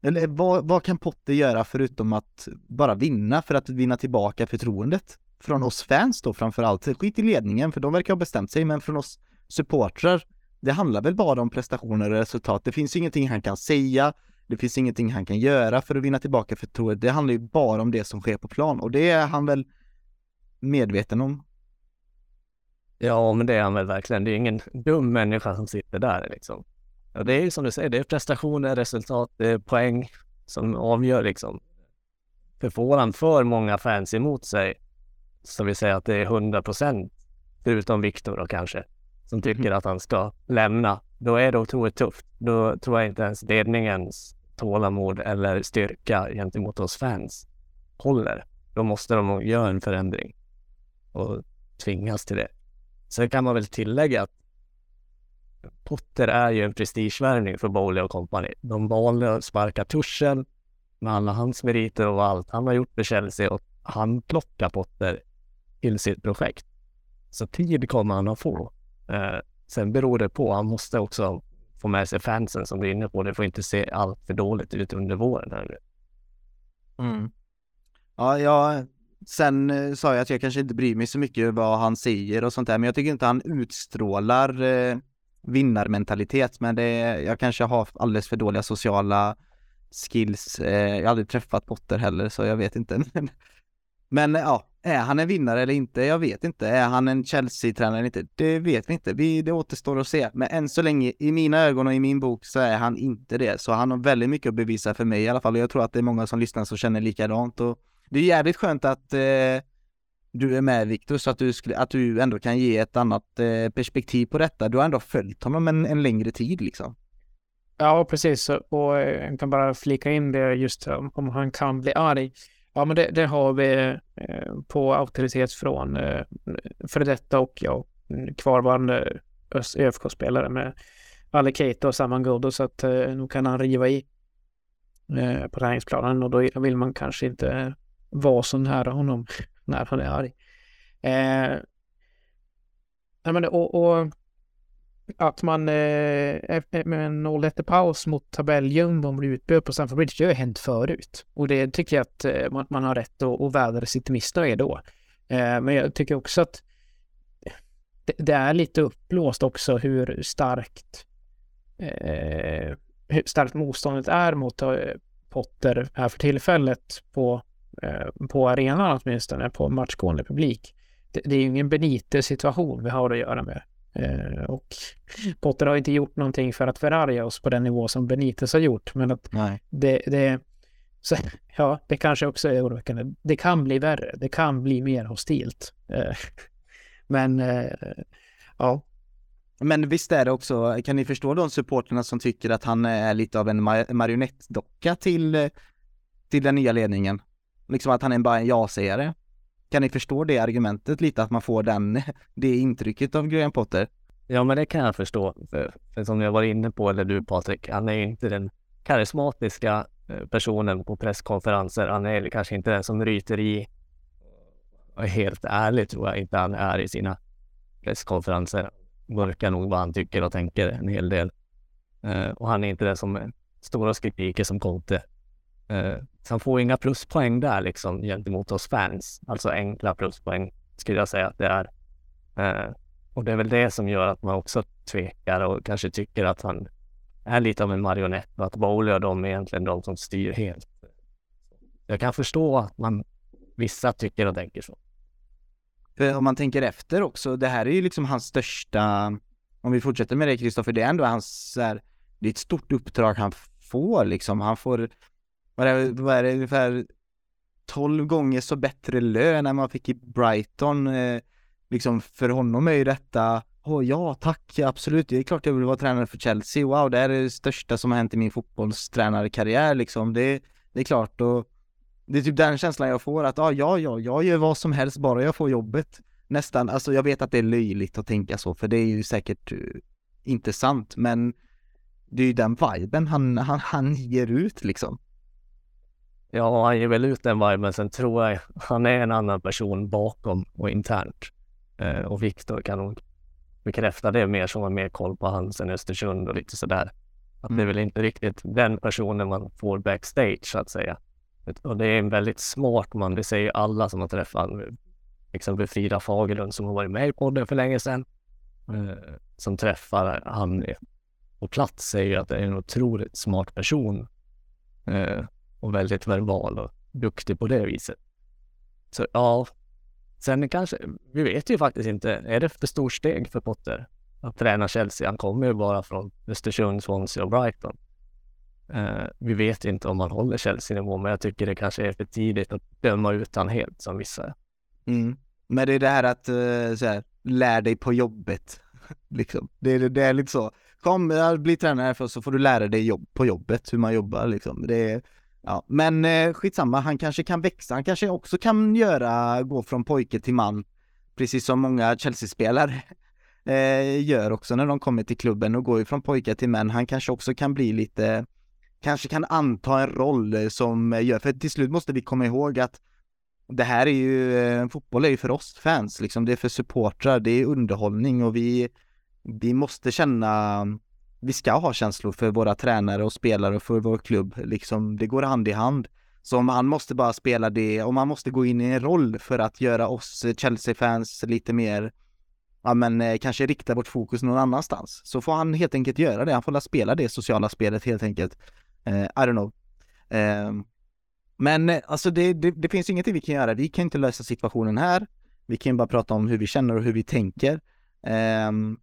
eller vad, vad kan Potter göra förutom att bara vinna för att vinna tillbaka förtroendet? Från oss fans då framförallt, skit i ledningen för de verkar ha bestämt sig, men från oss supportrar, det handlar väl bara om prestationer och resultat. Det finns ingenting han kan säga, det finns ingenting han kan göra för att vinna tillbaka förtroendet. Det handlar ju bara om det som sker på plan och det är han väl medveten om. Ja, men det är han väl verkligen. Det är ingen dum människa som sitter där liksom. Och det är ju som du säger, det är prestationer, resultat, det är poäng som avgör liksom. För får han för många fans emot sig, så vi säger att det är 100 procent, förutom Viktor då kanske, som tycker mm. att han ska lämna, då är det otroligt tufft. Då tror jag inte ens ledningens tålamod eller styrka gentemot oss fans håller. Då måste de göra en förändring och tvingas till det. Sen kan man väl tillägga att Potter är ju en prestigevärvning för Bowley och kompani. De valde att sparka Tuchel med alla hans meriter och allt han har gjort för Chelsea och han plockar Potter till sitt projekt. Så tid kommer han att få. Eh, sen beror det på, han måste också få med sig fansen som du är inne på. Det får inte se allt för dåligt ut under våren. Här. Mm. Ja, jag, sen eh, sa jag att jag kanske inte bryr mig så mycket vad han säger och sånt där, men jag tycker inte han utstrålar eh, vinnarmentalitet, men det, jag kanske har alldeles för dåliga sociala skills. Eh, jag har aldrig träffat Potter heller, så jag vet inte. men ja, är han en vinnare eller inte? Jag vet inte. Är han en Chelsea-tränare eller inte? Det vet vi inte. Vi, det återstår att se. Men än så länge, i mina ögon och i min bok, så är han inte det. Så han har väldigt mycket att bevisa för mig i alla fall. Och jag tror att det är många som lyssnar som känner likadant. Och det är jävligt skönt att eh, du är med Viktor, så att du, skulle, att du ändå kan ge ett annat eh, perspektiv på detta. Du har ändå följt honom en, en längre tid liksom. Ja, precis. Och eh, jag kan bara flika in det just eh, om, han kan bli arg. Ja, men det, det har vi eh, på auktoritet från eh, före detta och jag kvarvarande ÖFK-spelare med Ali Keita och Saman Ghoddo så att eh, nu kan han riva i eh, på träningsplanen och då vill man kanske inte vara så nära honom när han är arg. Eh, men, och, och att man eh, med en 0-1 paus mot tabelljumbo blir utböd på Stamford Bridge, det har ju hänt förut. Och det tycker jag att eh, man, man, har rätt att, att vädra sitt missnöje då. Eh, men jag tycker också att det, det, är lite uppblåst också hur starkt eh, hur starkt motståndet är mot eh, Potter här för tillfället på, på arenan åtminstone, på matchgående publik. Det, det är ju ingen Benitez-situation vi har att göra med. Eh, och Potter har inte gjort någonting för att förarga oss på den nivå som Benitez har gjort. Men att Nej. det, det så, ja, det kanske också är oroväckande. Det kan bli värre. Det kan bli mer hostilt. Eh, men eh, ja. Men visst är det också, kan ni förstå de supporterna som tycker att han är lite av en marionettdocka till, till den nya ledningen? Liksom att han är bara en ja-sägare? Kan ni förstå det argumentet lite, att man får den, det intrycket av Graham Potter? Ja, men det kan jag förstå. För, för som jag var inne på, eller du Patrik, han är ju inte den karismatiska eh, personen på presskonferenser. Han är kanske inte den som ryter i. Och helt ärligt tror jag inte han är i sina presskonferenser. Mörkar nog vad han tycker och tänker en hel del. Eh, och han är inte den som eh, stora skriker som Conte. Uh, så han får inga pluspoäng där liksom gentemot oss fans. Alltså enkla pluspoäng skulle jag säga att det är. Uh, och det är väl det som gör att man också tvekar och kanske tycker att han är lite av en marionett och att Bowley och de är egentligen de som styr helt. Jag kan förstå att man vissa tycker och tänker så. För om man tänker efter också, det här är ju liksom hans största, om vi fortsätter med det Kristoffer, det är ändå hans, så här, det är ett stort uppdrag han får liksom. Han får vad är, det, vad är det, ungefär 12 gånger så bättre lön än man fick i Brighton. Eh, liksom för honom är ju detta, åh oh, ja tack, absolut, det är klart jag vill vara tränare för Chelsea, wow det är det största som har hänt i min fotbollstränarkarriär liksom, det, det är klart och det är typ den känslan jag får att ah, ja, ja, jag gör vad som helst bara jag får jobbet. Nästan, alltså jag vet att det är löjligt att tänka så, för det är ju säkert eh, uh, inte sant, men det är ju den viben han, han, han ger ut liksom. Ja, han ger väl ut den viben. Sen tror jag han är en annan person bakom och internt. Eh, och Viktor kan nog bekräfta det mer som har mer koll på han sen Östersund och lite sådär. Att mm. det är mm. väl inte riktigt den personen man får backstage så att säga. Och det är en väldigt smart man. Det säger alla som har träffat exempel Frida Fagerlund som har varit med i podden för länge sedan. Eh, som träffar han på plats säger att det är en otroligt smart person. Eh, och väldigt verbal och duktig på det viset. Så ja, sen kanske, vi vet ju faktiskt inte, är det för stort steg för Potter att träna Chelsea? Han kommer ju bara från Östersund, Swansea och Brighton. Eh, vi vet inte om han håller Chelsea-nivå, men jag tycker det kanske är för tidigt att döma ut han helt som vissa. Mm. Men det är det här att, eh, så här, lär dig på jobbet, liksom. Det, är, det är lite så. Kom, bli tränare för så får du lära dig jobb på jobbet, hur man jobbar liksom. Det är, Ja, men eh, skitsamma, han kanske kan växa, han kanske också kan göra, gå från pojke till man, precis som många Chelsea-spelare eh, gör också när de kommer till klubben och går från pojkar till män. Han kanske också kan bli lite, kanske kan anta en roll eh, som eh, gör, för till slut måste vi komma ihåg att det här är ju, eh, fotboll är ju för oss fans liksom, det är för supportrar, det är underhållning och vi, vi måste känna vi ska ha känslor för våra tränare och spelare och för vår klubb. Liksom, det går hand i hand. Så om han måste bara spela det, om han måste gå in i en roll för att göra oss eh, Chelsea-fans lite mer, ja men eh, kanske rikta vårt fokus någon annanstans. Så får han helt enkelt göra det, han får spela det sociala spelet helt enkelt. Uh, I don't know. Uh, men alltså det, det, det, finns ingenting vi kan göra, vi kan inte lösa situationen här. Vi kan bara prata om hur vi känner och hur vi tänker. Um,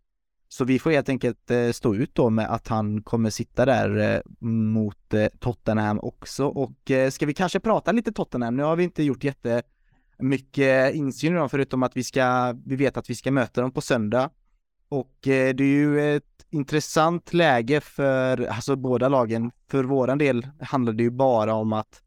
så vi får helt enkelt eh, stå ut då med att han kommer sitta där eh, mot eh, Tottenham också och ska vi kanske prata lite Tottenham? Nu har vi inte gjort jättemycket insyn i dem förutom att vi ska, vi vet att vi ska möta dem på söndag. Och det är ju ett intressant läge för, alltså båda lagen. För våran del handlar det ju bara om att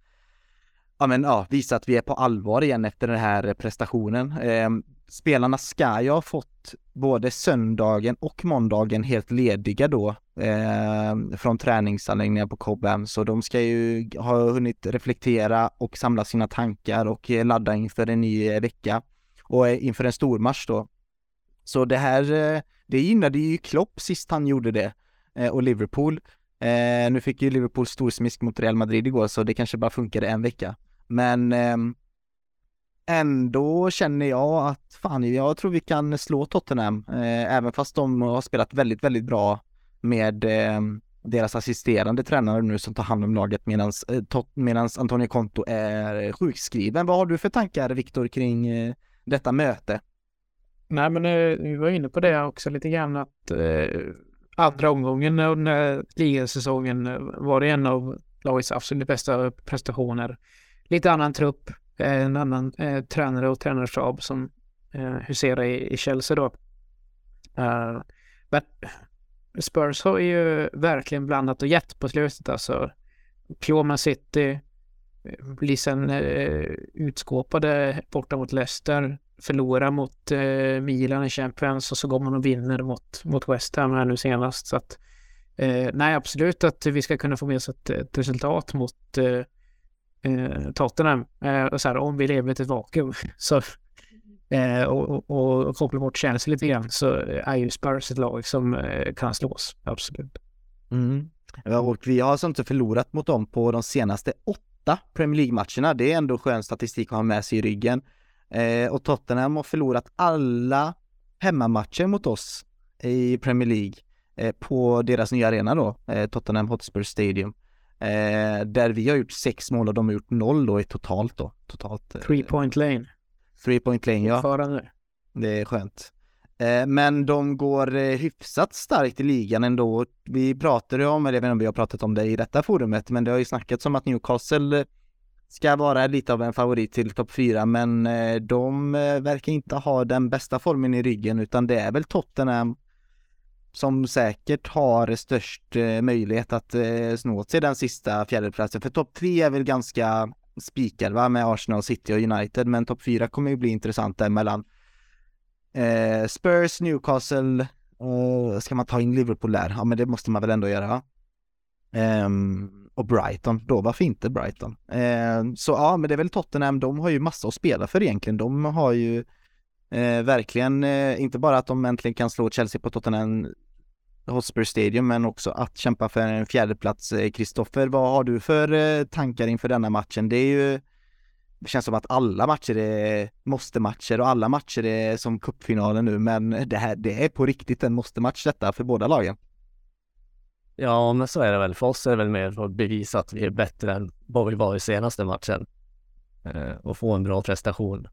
ja, men, ja, visa att vi är på allvar igen efter den här prestationen. Ehm, Spelarna ska ju ha fått både söndagen och måndagen helt lediga då eh, från träningsanläggningar på Cobham, så de ska ju ha hunnit reflektera och samla sina tankar och eh, ladda inför en ny eh, vecka och eh, inför en stor match då. Så det här, det gynnade ju Klopp sist han gjorde det eh, och Liverpool. Eh, nu fick ju Liverpool storsmisk mot Real Madrid igår, så det kanske bara funkade en vecka. Men ehm, ändå känner jag att fan, jag tror vi kan slå Tottenham, eh, även fast de har spelat väldigt, väldigt bra med eh, deras assisterande tränare nu som tar hand om laget medans, eh, Antonio Conto är sjukskriven. Vad har du för tankar, Viktor, kring eh, detta möte? Nej, men eh, vi var inne på det också lite grann att eh, andra omgången under ligasäsongen var det en av lagets absolut bästa prestationer. Lite annan trupp, Eh, en annan eh, tränare och tränarstab som eh, huserar i, i Chelsea då. Uh, men Spurs har ju verkligen blandat och gett på slutet alltså. Kloma City eh, blir sen eh, utskåpade borta mot Leicester, förlorar mot eh, Milan i Champions och så går man och vinner mot, mot West Ham här nu senast. Så att, eh, nej, absolut att vi ska kunna få med oss ett, ett resultat mot eh, Tottenham. Eh, och så här, om vi lever i ett vakuum så, eh, och, och, och kopplar bort Chelsea lite grann så är ju Spurs ett lag som eh, kan slås, absolut. Mm. Och vi har alltså inte förlorat mot dem på de senaste åtta Premier League-matcherna. Det är ändå skön statistik att ha med sig i ryggen. Eh, och Tottenham har förlorat alla hemmamatcher mot oss i Premier League eh, på deras nya arena då, eh, Tottenham Hotspur Stadium. Eh, där vi har gjort sex mål och de har gjort noll då i totalt då. Totalt. Eh, three point lane. Three point lane, ja. Förande. Det är skönt. Eh, men de går eh, hyfsat starkt i ligan ändå. Vi pratade om, eller jag vet inte om vi har pratat om det i detta forumet, men det har ju snackats om att Newcastle ska vara lite av en favorit till topp fyra, men eh, de eh, verkar inte ha den bästa formen i ryggen, utan det är väl Tottenham som säkert har störst eh, möjlighet att eh, snå åt sig den sista fjärdeplatsen. För topp tre är väl ganska spikad va, med Arsenal, City och United, men topp fyra kommer ju bli intressant där mellan eh, Spurs, Newcastle, och ska man ta in Liverpool där? Ja, men det måste man väl ändå göra. Va? Um, och Brighton, då varför inte Brighton? Um, så ja, men det är väl Tottenham, de har ju massa att spela för egentligen. De har ju Eh, verkligen, eh, inte bara att de äntligen kan slå Chelsea på Tottenham Hotspur Stadium, men också att kämpa för en fjärdeplats. Eh, Kristoffer, vad har du för eh, tankar inför denna matchen? Det är ju, det känns som att alla matcher är måste-matcher och alla matcher är som cupfinalen nu, men det här, det är på riktigt en måste-match detta för båda lagen. Ja, men så är det väl. För oss är det väl mer för att bevisa att vi är bättre än vad vi var i senaste matchen eh, och få en bra prestation.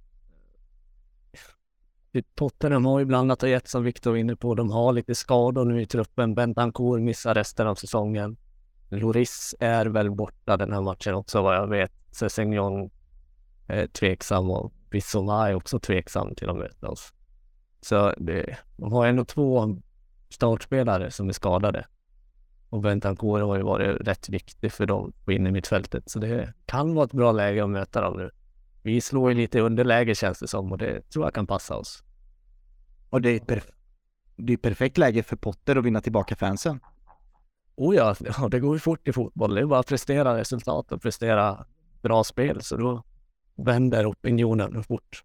Typ Tottenham har ju blandat och gett som Viktor var inne på. De har lite skador nu i truppen. Bentancourt missar resten av säsongen. Loris är väl borta den här matchen också vad jag vet. Sessignon är tveksam och Bissoma är också tveksam till att möta oss. Så det, de har ändå två startspelare som är skadade. Och Bentancourt har ju varit rätt viktig för dem på innermittfältet. Så det kan vara ett bra läge att möta dem nu. Vi slår ju lite underläge känns det som och det tror jag kan passa oss. Och det är, perf det är perfekt läge för Potter att vinna tillbaka fansen. Oh ja, ja, det går ju fort i fotboll. Det är bara att prestera resultat och prestera bra spel, så då vänder opinionen fort.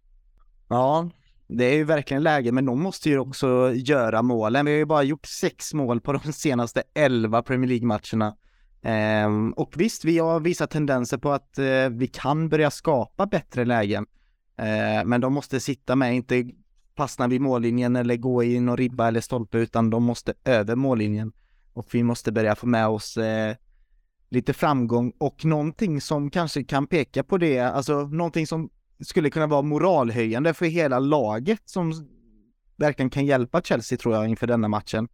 Ja, det är ju verkligen läge, men de måste ju också göra målen. Vi har ju bara gjort sex mål på de senaste elva Premier League-matcherna. Eh, och visst, vi har visat tendenser på att eh, vi kan börja skapa bättre lägen. Eh, men de måste sitta med, inte fastna vid mållinjen eller gå i någon ribba eller stolpe, utan de måste över mållinjen. Och vi måste börja få med oss eh, lite framgång och någonting som kanske kan peka på det, alltså någonting som skulle kunna vara moralhöjande för hela laget som verkligen kan hjälpa Chelsea tror jag inför denna matchen.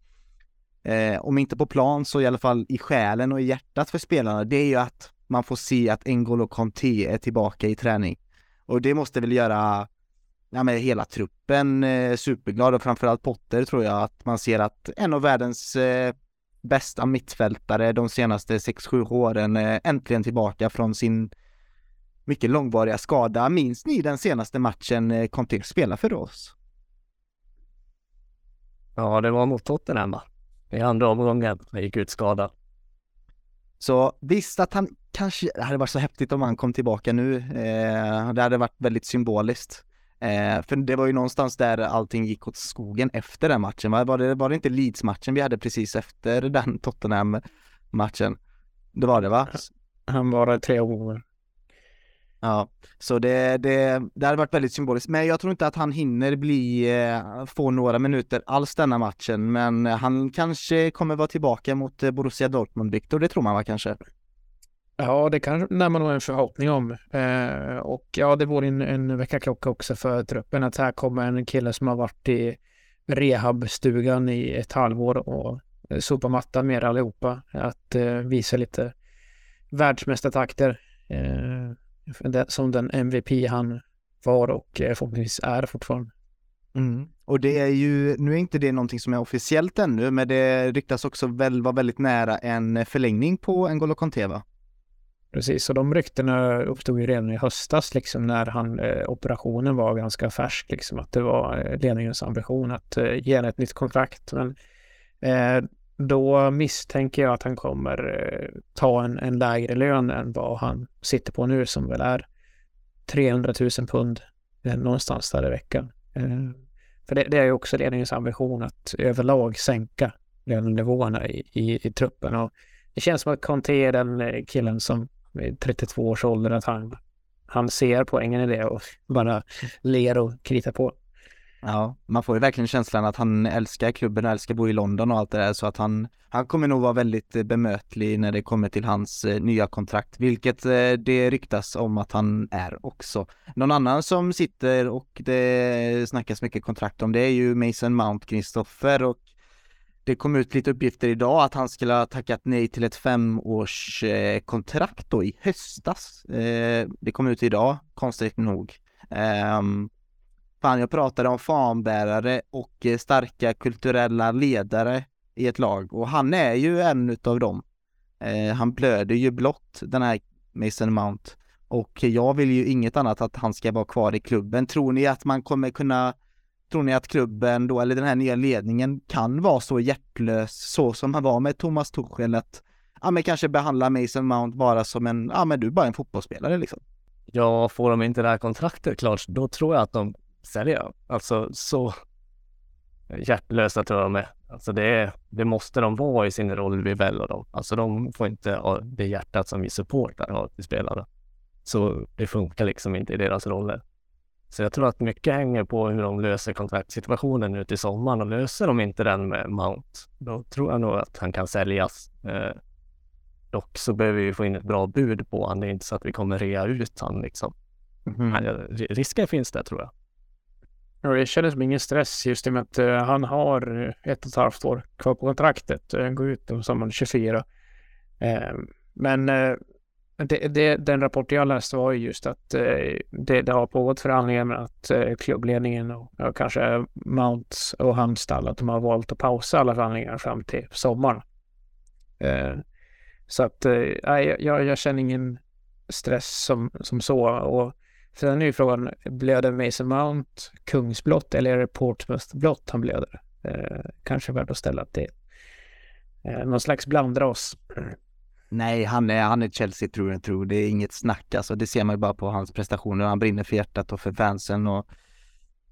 Eh, om inte på plan så i alla fall i själen och i hjärtat för spelarna, det är ju att man får se att N'Golo Conte är tillbaka i träning. Och det måste väl göra ja, men hela truppen eh, superglad och framförallt Potter tror jag att man ser att en av världens eh, bästa mittfältare de senaste 6-7 åren eh, äntligen tillbaka från sin mycket långvariga skada. Minns ni den senaste matchen eh, Conte spelade för oss? Ja, det var mot Tottenham va? I andra omgången. Han gick ut skadad. Så visst att han kanske, det hade varit så häftigt om han kom tillbaka nu. Eh, det hade varit väldigt symboliskt. Eh, för det var ju någonstans där allting gick åt skogen efter den matchen. Var det, var det inte Leeds-matchen vi hade precis efter den Tottenham-matchen? Det var det va? Han var där tre omgångar. Ja, så det, det, det hade varit väldigt symboliskt. Men jag tror inte att han hinner bli, eh, få några minuter alls denna matchen. Men han kanske kommer vara tillbaka mot eh, Borussia Dortmund, Viktor. Det tror man va kanske? Ja, det kan när man har en förhoppning om. Eh, och ja, det vore en, en väckarklocka också för truppen att här kommer en kille som har varit i rehabstugan i ett halvår och sopa mattan med allihopa. Att eh, visa lite världsmästartakter. Eh, som den MVP han var och eh, förhoppningsvis är fortfarande. Mm. Och det är ju, nu är inte det någonting som är officiellt ännu, men det ryktas också väl vara väldigt nära en förlängning på N'Golo Conte va? Precis, och de ryktena uppstod ju redan i höstas liksom när han, eh, operationen var ganska färsk liksom att det var eh, ledningens ambition att eh, ge ett nytt kontrakt. Men eh, då misstänker jag att han kommer eh, ta en, en lägre lön än vad han sitter på nu som väl är 300 000 pund eh, någonstans där i veckan. Eh, för det, det, är ju också ledningens ambition att överlag sänka lönenivåerna i, i, i truppen. Och det känns som att Conte är den killen som i 32 års ålder att han, han ser poängen i det och bara ler och kritar på. Ja, man får ju verkligen känslan att han älskar klubben och älskar att bo i London och allt det där så att han, han kommer nog vara väldigt eh, bemötlig när det kommer till hans eh, nya kontrakt, vilket eh, det ryktas om att han är också. Någon annan som sitter och det snackas mycket kontrakt om det är ju Mason Mount Kristoffer och det kom ut lite uppgifter idag att han skulle ha tackat nej till ett femårskontrakt då i höstas. Det kom ut idag, konstigt nog. Um, Fan, jag pratade om fanbärare och eh, starka kulturella ledare i ett lag och han är ju en utav dem. Eh, han blöder ju blått, den här Mason Mount. Och jag vill ju inget annat att han ska vara kvar i klubben. Tror ni att man kommer kunna Tror ni att klubben då, eller den här nya ledningen, kan vara så hjärtlös så som han var med Thomas Tuchel att ja, men kanske behandla Mason Mount bara som en, ja men du är bara en fotbollsspelare liksom. Ja, får de inte det här kontraktet klart, då tror jag att de sälja. Alltså så hjärtlösa tror jag de är. Alltså det, det måste de vara i sin roll vid väl dem. Alltså de får inte ha det hjärtat som vi supportrar har till spelarna. Så det funkar liksom inte i deras roller. Så jag tror att mycket hänger på hur de löser kontraktsituationen ute i sommaren och löser de inte den med Mount, då tror jag nog att han kan säljas. Eh, dock så behöver vi få in ett bra bud på honom. Det är inte så att vi kommer rea ut honom liksom. Mm. Risken finns där tror jag. Och det kändes som ingen stress just i och med att uh, han har eh, ett och ett halvt år kvar på kontraktet. Eh, han går ut om sommaren 24. Uh, men uh, det, det, den rapport jag läste var ju just att det, det, har pågått förhandlingar med att klubbledningen och, och kanske Mount och hans stall att de har valt att pausa alla förhandlingar fram till sommaren. så att jag, jag känner ingen stress som, som så. Och Sen är ju frågan, blöder Mason Mount kungsblått eller är det Portsmouth-blått han blöder? Eh, kanske värt att ställa till eh, någon slags blandras. Nej, han är, han är Chelsea tror jag tror. Det är inget snack alltså. Det ser man ju bara på hans prestationer. Han brinner för hjärtat och för fansen och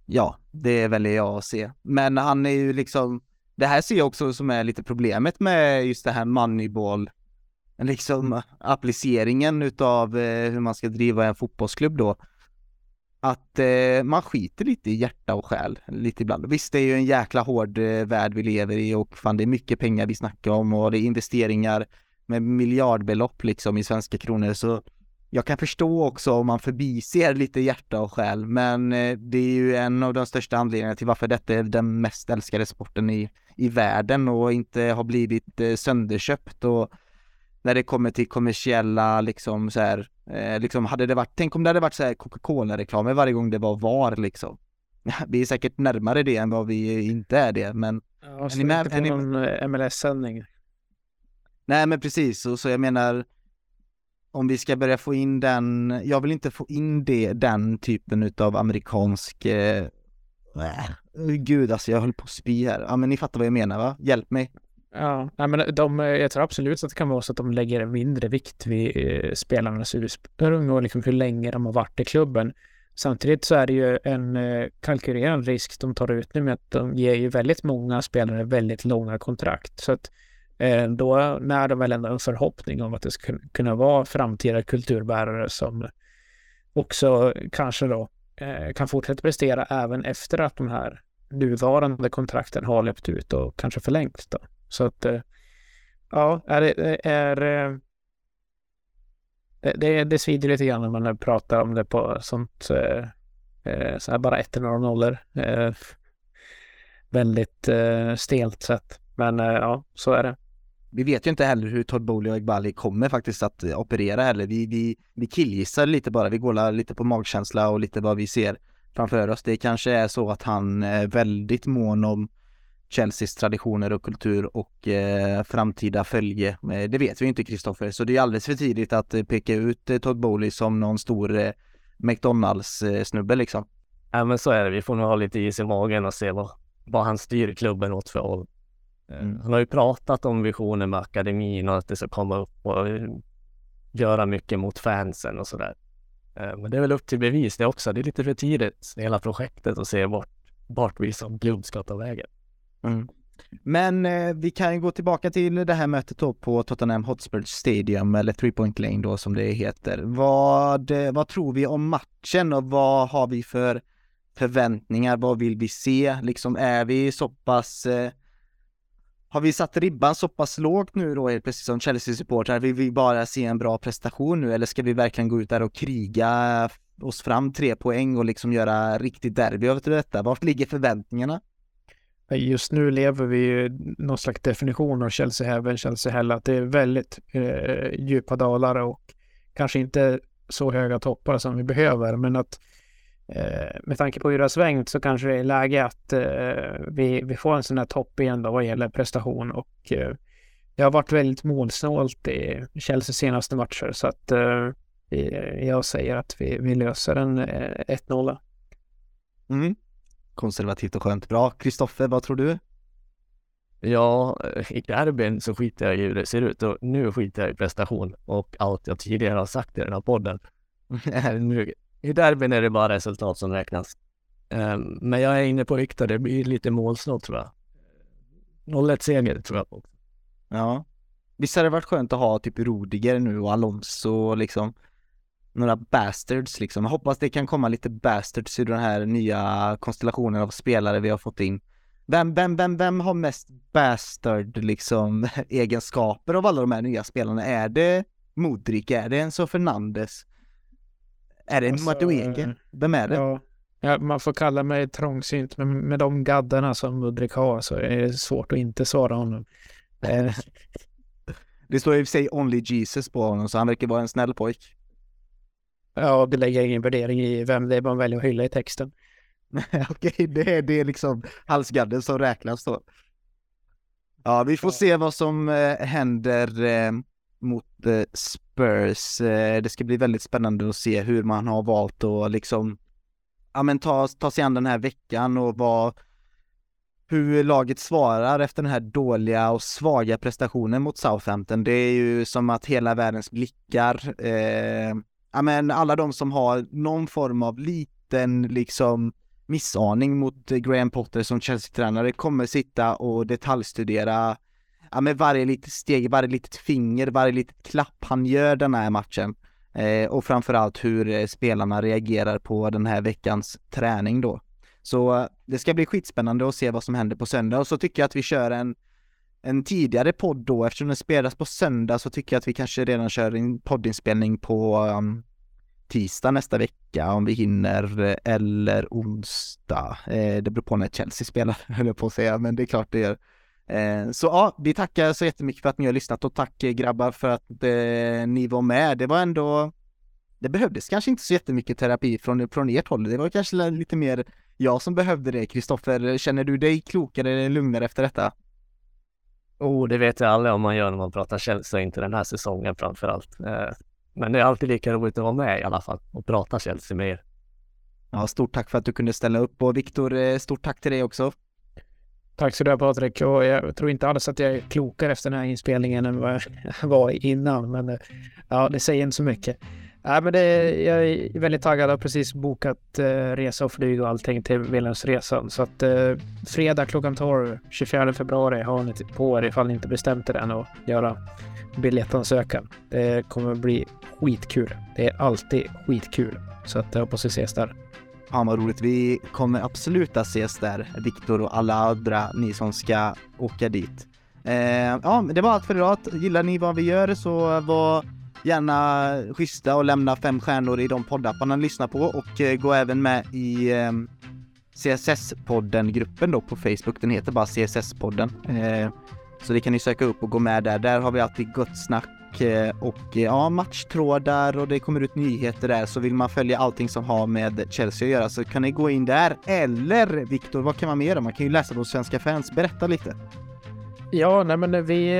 ja, det väljer jag att se. Men han är ju liksom, det här ser jag också som är lite problemet med just det här moneyball, liksom appliceringen utav eh, hur man ska driva en fotbollsklubb då. Att eh, man skiter lite i hjärta och själ lite ibland. Visst, det är ju en jäkla hård eh, värld vi lever i och fan det är mycket pengar vi snackar om och det är investeringar med miljardbelopp liksom i svenska kronor så jag kan förstå också om man förbiser lite hjärta och själ, men eh, det är ju en av de största anledningarna till varför detta är den mest älskade sporten i, i världen och inte har blivit eh, sönderköpt och när det kommer till kommersiella liksom så här, eh, liksom hade det varit, tänk om det hade varit så här Coca-Cola-reklamer varje gång det var VAR liksom. Vi är säkert närmare det än vad vi inte är det, men... Ja, är ni med? Är ni med? MLS-sändning. Nej, men precis, och så jag menar, om vi ska börja få in den, jag vill inte få in det, den typen utav amerikansk, eh, äh, gud alltså jag höll på att spy här. Ja men ni fattar vad jag menar va? Hjälp mig. Ja, nej, men de, jag tror absolut att det kan vara så att de lägger mindre vikt vid eh, spelarnas ursprung och liksom hur länge de har varit i klubben. Samtidigt så är det ju en eh, kalkylerad risk de tar ut nu med att de ger ju väldigt många spelare väldigt långa kontrakt. Så att Eh, då när de väl ändå en förhoppning om att det ska kunna vara framtida kulturbärare som också kanske då eh, kan fortsätta prestera även efter att de här nuvarande kontrakten har löpt ut och kanske förlängts då. Så att eh, ja, är, är, eh, är det, det svider lite grann när man pratar om det på sånt eh, så här bara ettor och nollor. väldigt stelt sätt. Men ja, så är det vi vet ju inte heller hur Todd Bowley och Egbali kommer faktiskt att operera heller. Vi, vi, vi killgissar lite bara, vi går lite på magkänsla och lite vad vi ser framför oss. Det kanske är så att han är väldigt mån om Chelseas traditioner och kultur och eh, framtida följe. Eh, det vet vi inte Kristoffer, så det är alldeles för tidigt att eh, peka ut eh, Todd Bowley som någon stor eh, McDonalds-snubbe liksom. Ja men så är det, vi får nog ha lite is i magen och se vad, vad han styr klubben åt för håll. Mm. Han har ju pratat om visionen med akademin och att det ska komma upp och göra mycket mot fansen och sådär. Men det är väl upp till bevis det också. Det är lite för tidigt, hela projektet, och se vart, vart vi som klubb ska ta vägen. Mm. Men eh, vi kan ju gå tillbaka till det här mötet då på Tottenham Hotspur Stadium, eller Three Point Lane då som det heter. Vad, eh, vad tror vi om matchen och vad har vi för förväntningar? Vad vill vi se? Liksom är vi så pass eh, har vi satt ribban så pass lågt nu då, precis som Chelsea-supportrar? Vill vi bara se en bra prestation nu eller ska vi verkligen gå ut där och kriga oss fram tre poäng och liksom göra riktigt derby över detta? Vart ligger förväntningarna? Just nu lever vi ju någon slags definition av Chelsea Heaven, Chelsea Hell, att det är väldigt eh, djupa dalar och kanske inte så höga toppar som vi behöver, men att Eh, med tanke på hur det har svängt så kanske det är läge att eh, vi, vi får en sån här topp igen då vad gäller prestation och eh, det har varit väldigt målsnålt i Chelseas senaste matcher så att eh, jag säger att vi, vi löser en eh, 1-0. Mm. Konservativt och skönt. Bra. Kristoffer, vad tror du? Ja, i derbyn så skiter jag i hur det ser ut och nu skiter jag i prestation och allt jag tidigare har sagt i den här podden. nu i derbyn är det bara resultat som räknas. Um, men jag är inne på Viktor, det blir lite målsnålt tror jag. 0-1 seger tror jag på. Ja. Visst hade det varit skönt att ha typ Rudiger nu och Alonso liksom några bastards liksom. Jag hoppas det kan komma lite bastards i den här nya konstellationen av spelare vi har fått in. Vem, vem, vem, vem har mest bastard liksom egenskaper av alla de här nya spelarna? Är det Modric? Är det Enzo Fernandes? Är det alltså, Madueke? Vem är det? Ja, ja, man får kalla mig trångsynt, men med de gaddarna som Mudrik har så är det svårt att inte svara honom. det står i och för sig Only Jesus på honom, så han verkar vara en snäll pojk. Ja, det lägger ingen värdering i vem det är man väljer att hylla i texten. Okej, det är, det är liksom halsgadden som räknas då. Ja, vi får se vad som eh, händer eh, mot eh, Spurs. Det ska bli väldigt spännande att se hur man har valt att liksom, ja men ta, ta sig an den här veckan och vad, hur laget svarar efter den här dåliga och svaga prestationen mot Southampton. Det är ju som att hela världens blickar, eh, ja men alla de som har någon form av liten liksom missaning mot Graham Potter som Chelsea-tränare kommer sitta och detaljstudera ja, med varje litet steg, varje litet finger, varje litet klapp han gör den här matchen. Eh, och framförallt hur eh, spelarna reagerar på den här veckans träning då. Så eh, det ska bli skitspännande att se vad som händer på söndag och så tycker jag att vi kör en en tidigare podd då, eftersom den spelas på söndag så tycker jag att vi kanske redan kör en poddinspelning på um, tisdag nästa vecka om vi hinner eh, eller onsdag. Eh, det beror på när Chelsea spelar, höll jag på att säga, men det är klart det gör. Eh, så ja, vi tackar så jättemycket för att ni har lyssnat och tack eh, grabbar för att eh, ni var med. Det var ändå, det behövdes kanske inte så jättemycket terapi från, från ert håll. Det var kanske lite mer jag som behövde det. Kristoffer, känner du dig klokare eller lugnare efter detta? Oh, det vet jag aldrig om man gör när man pratar Chelsea, inte den här säsongen framför allt. Eh, men det är alltid lika roligt att vara med i alla fall och prata Chelsea med er. Ja, stort tack för att du kunde ställa upp och Viktor, eh, stort tack till dig också. Tack så du ha Patrik och jag tror inte alls att jag är klokare efter den här inspelningen än vad jag var innan, men eh, ja, det säger inte så mycket. Ja, men det, jag är väldigt taggad. Jag har precis bokat eh, resa och flyg och allting till Wilhelmsresan. Så att eh, fredag klockan 12, 24 februari har ni på er ifall ni inte bestämt er än att göra biljettansökan. Det kommer bli skitkul. Det är alltid skitkul. Så att jag hoppas vi ses där. Fan vad roligt. Vi kommer absolut att ses där, Viktor och alla andra ni som ska åka dit. Eh, ja, det var allt för idag. Gillar ni vad vi gör så var gärna schyssta och lämna fem stjärnor i de poddapparna ni lyssnar på och eh, gå även med i ehm, CSS-podden-gruppen då på Facebook. Den heter bara CSS-podden. Eh, så det kan ni söka upp och gå med där. Där har vi alltid gott snack eh, och ja, matchtrådar och det kommer ut nyheter där. Så vill man följa allting som har med Chelsea att göra så kan ni gå in där. Eller Viktor, vad kan man mer? Man kan ju läsa på Svenska fans. Berätta lite. Ja, nej men vi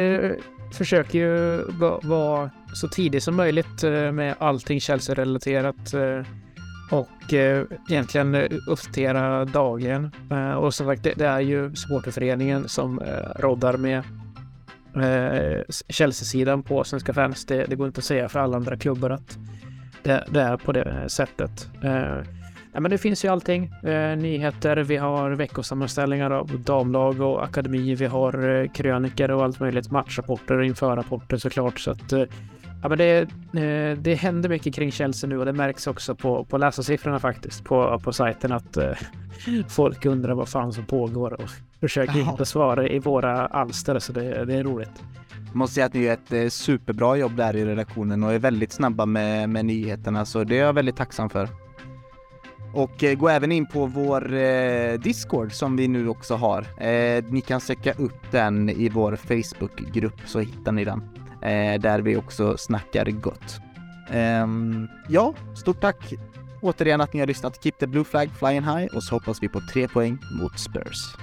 försöker ju vara så tidig som möjligt eh, med allting Chelsea-relaterat eh, och eh, egentligen uppdatera dagen. Och som sagt, det är ju supporterföreningen som roddar med Chelsea-sidan på Svenska fans. Det, det, går inte att säga för alla andra klubbar att det, det är på det sättet. Ja, men det finns ju allting. Eh, nyheter, vi har veckosammanställningar av damlag och akademi. Vi har eh, kröniker och allt möjligt. Matchrapporter och införrapporter såklart. Så att, eh, ja, men det, eh, det händer mycket kring Chelsea nu och det märks också på, på läsarsiffrorna faktiskt på, på sajten att eh, folk undrar vad fan som pågår och försöker hitta svar i våra alster. Så det, det är roligt. Jag måste säga att ni gör ett eh, superbra jobb där i redaktionen och är väldigt snabba med, med nyheterna så det är jag väldigt tacksam för. Och eh, gå även in på vår eh, Discord som vi nu också har. Eh, ni kan söka upp den i vår Facebookgrupp så hittar ni den. Eh, där vi också snackar gott. Ehm, ja, stort tack återigen att ni har lyssnat. Keep the blue flag flying high och så hoppas vi på tre poäng mot Spurs.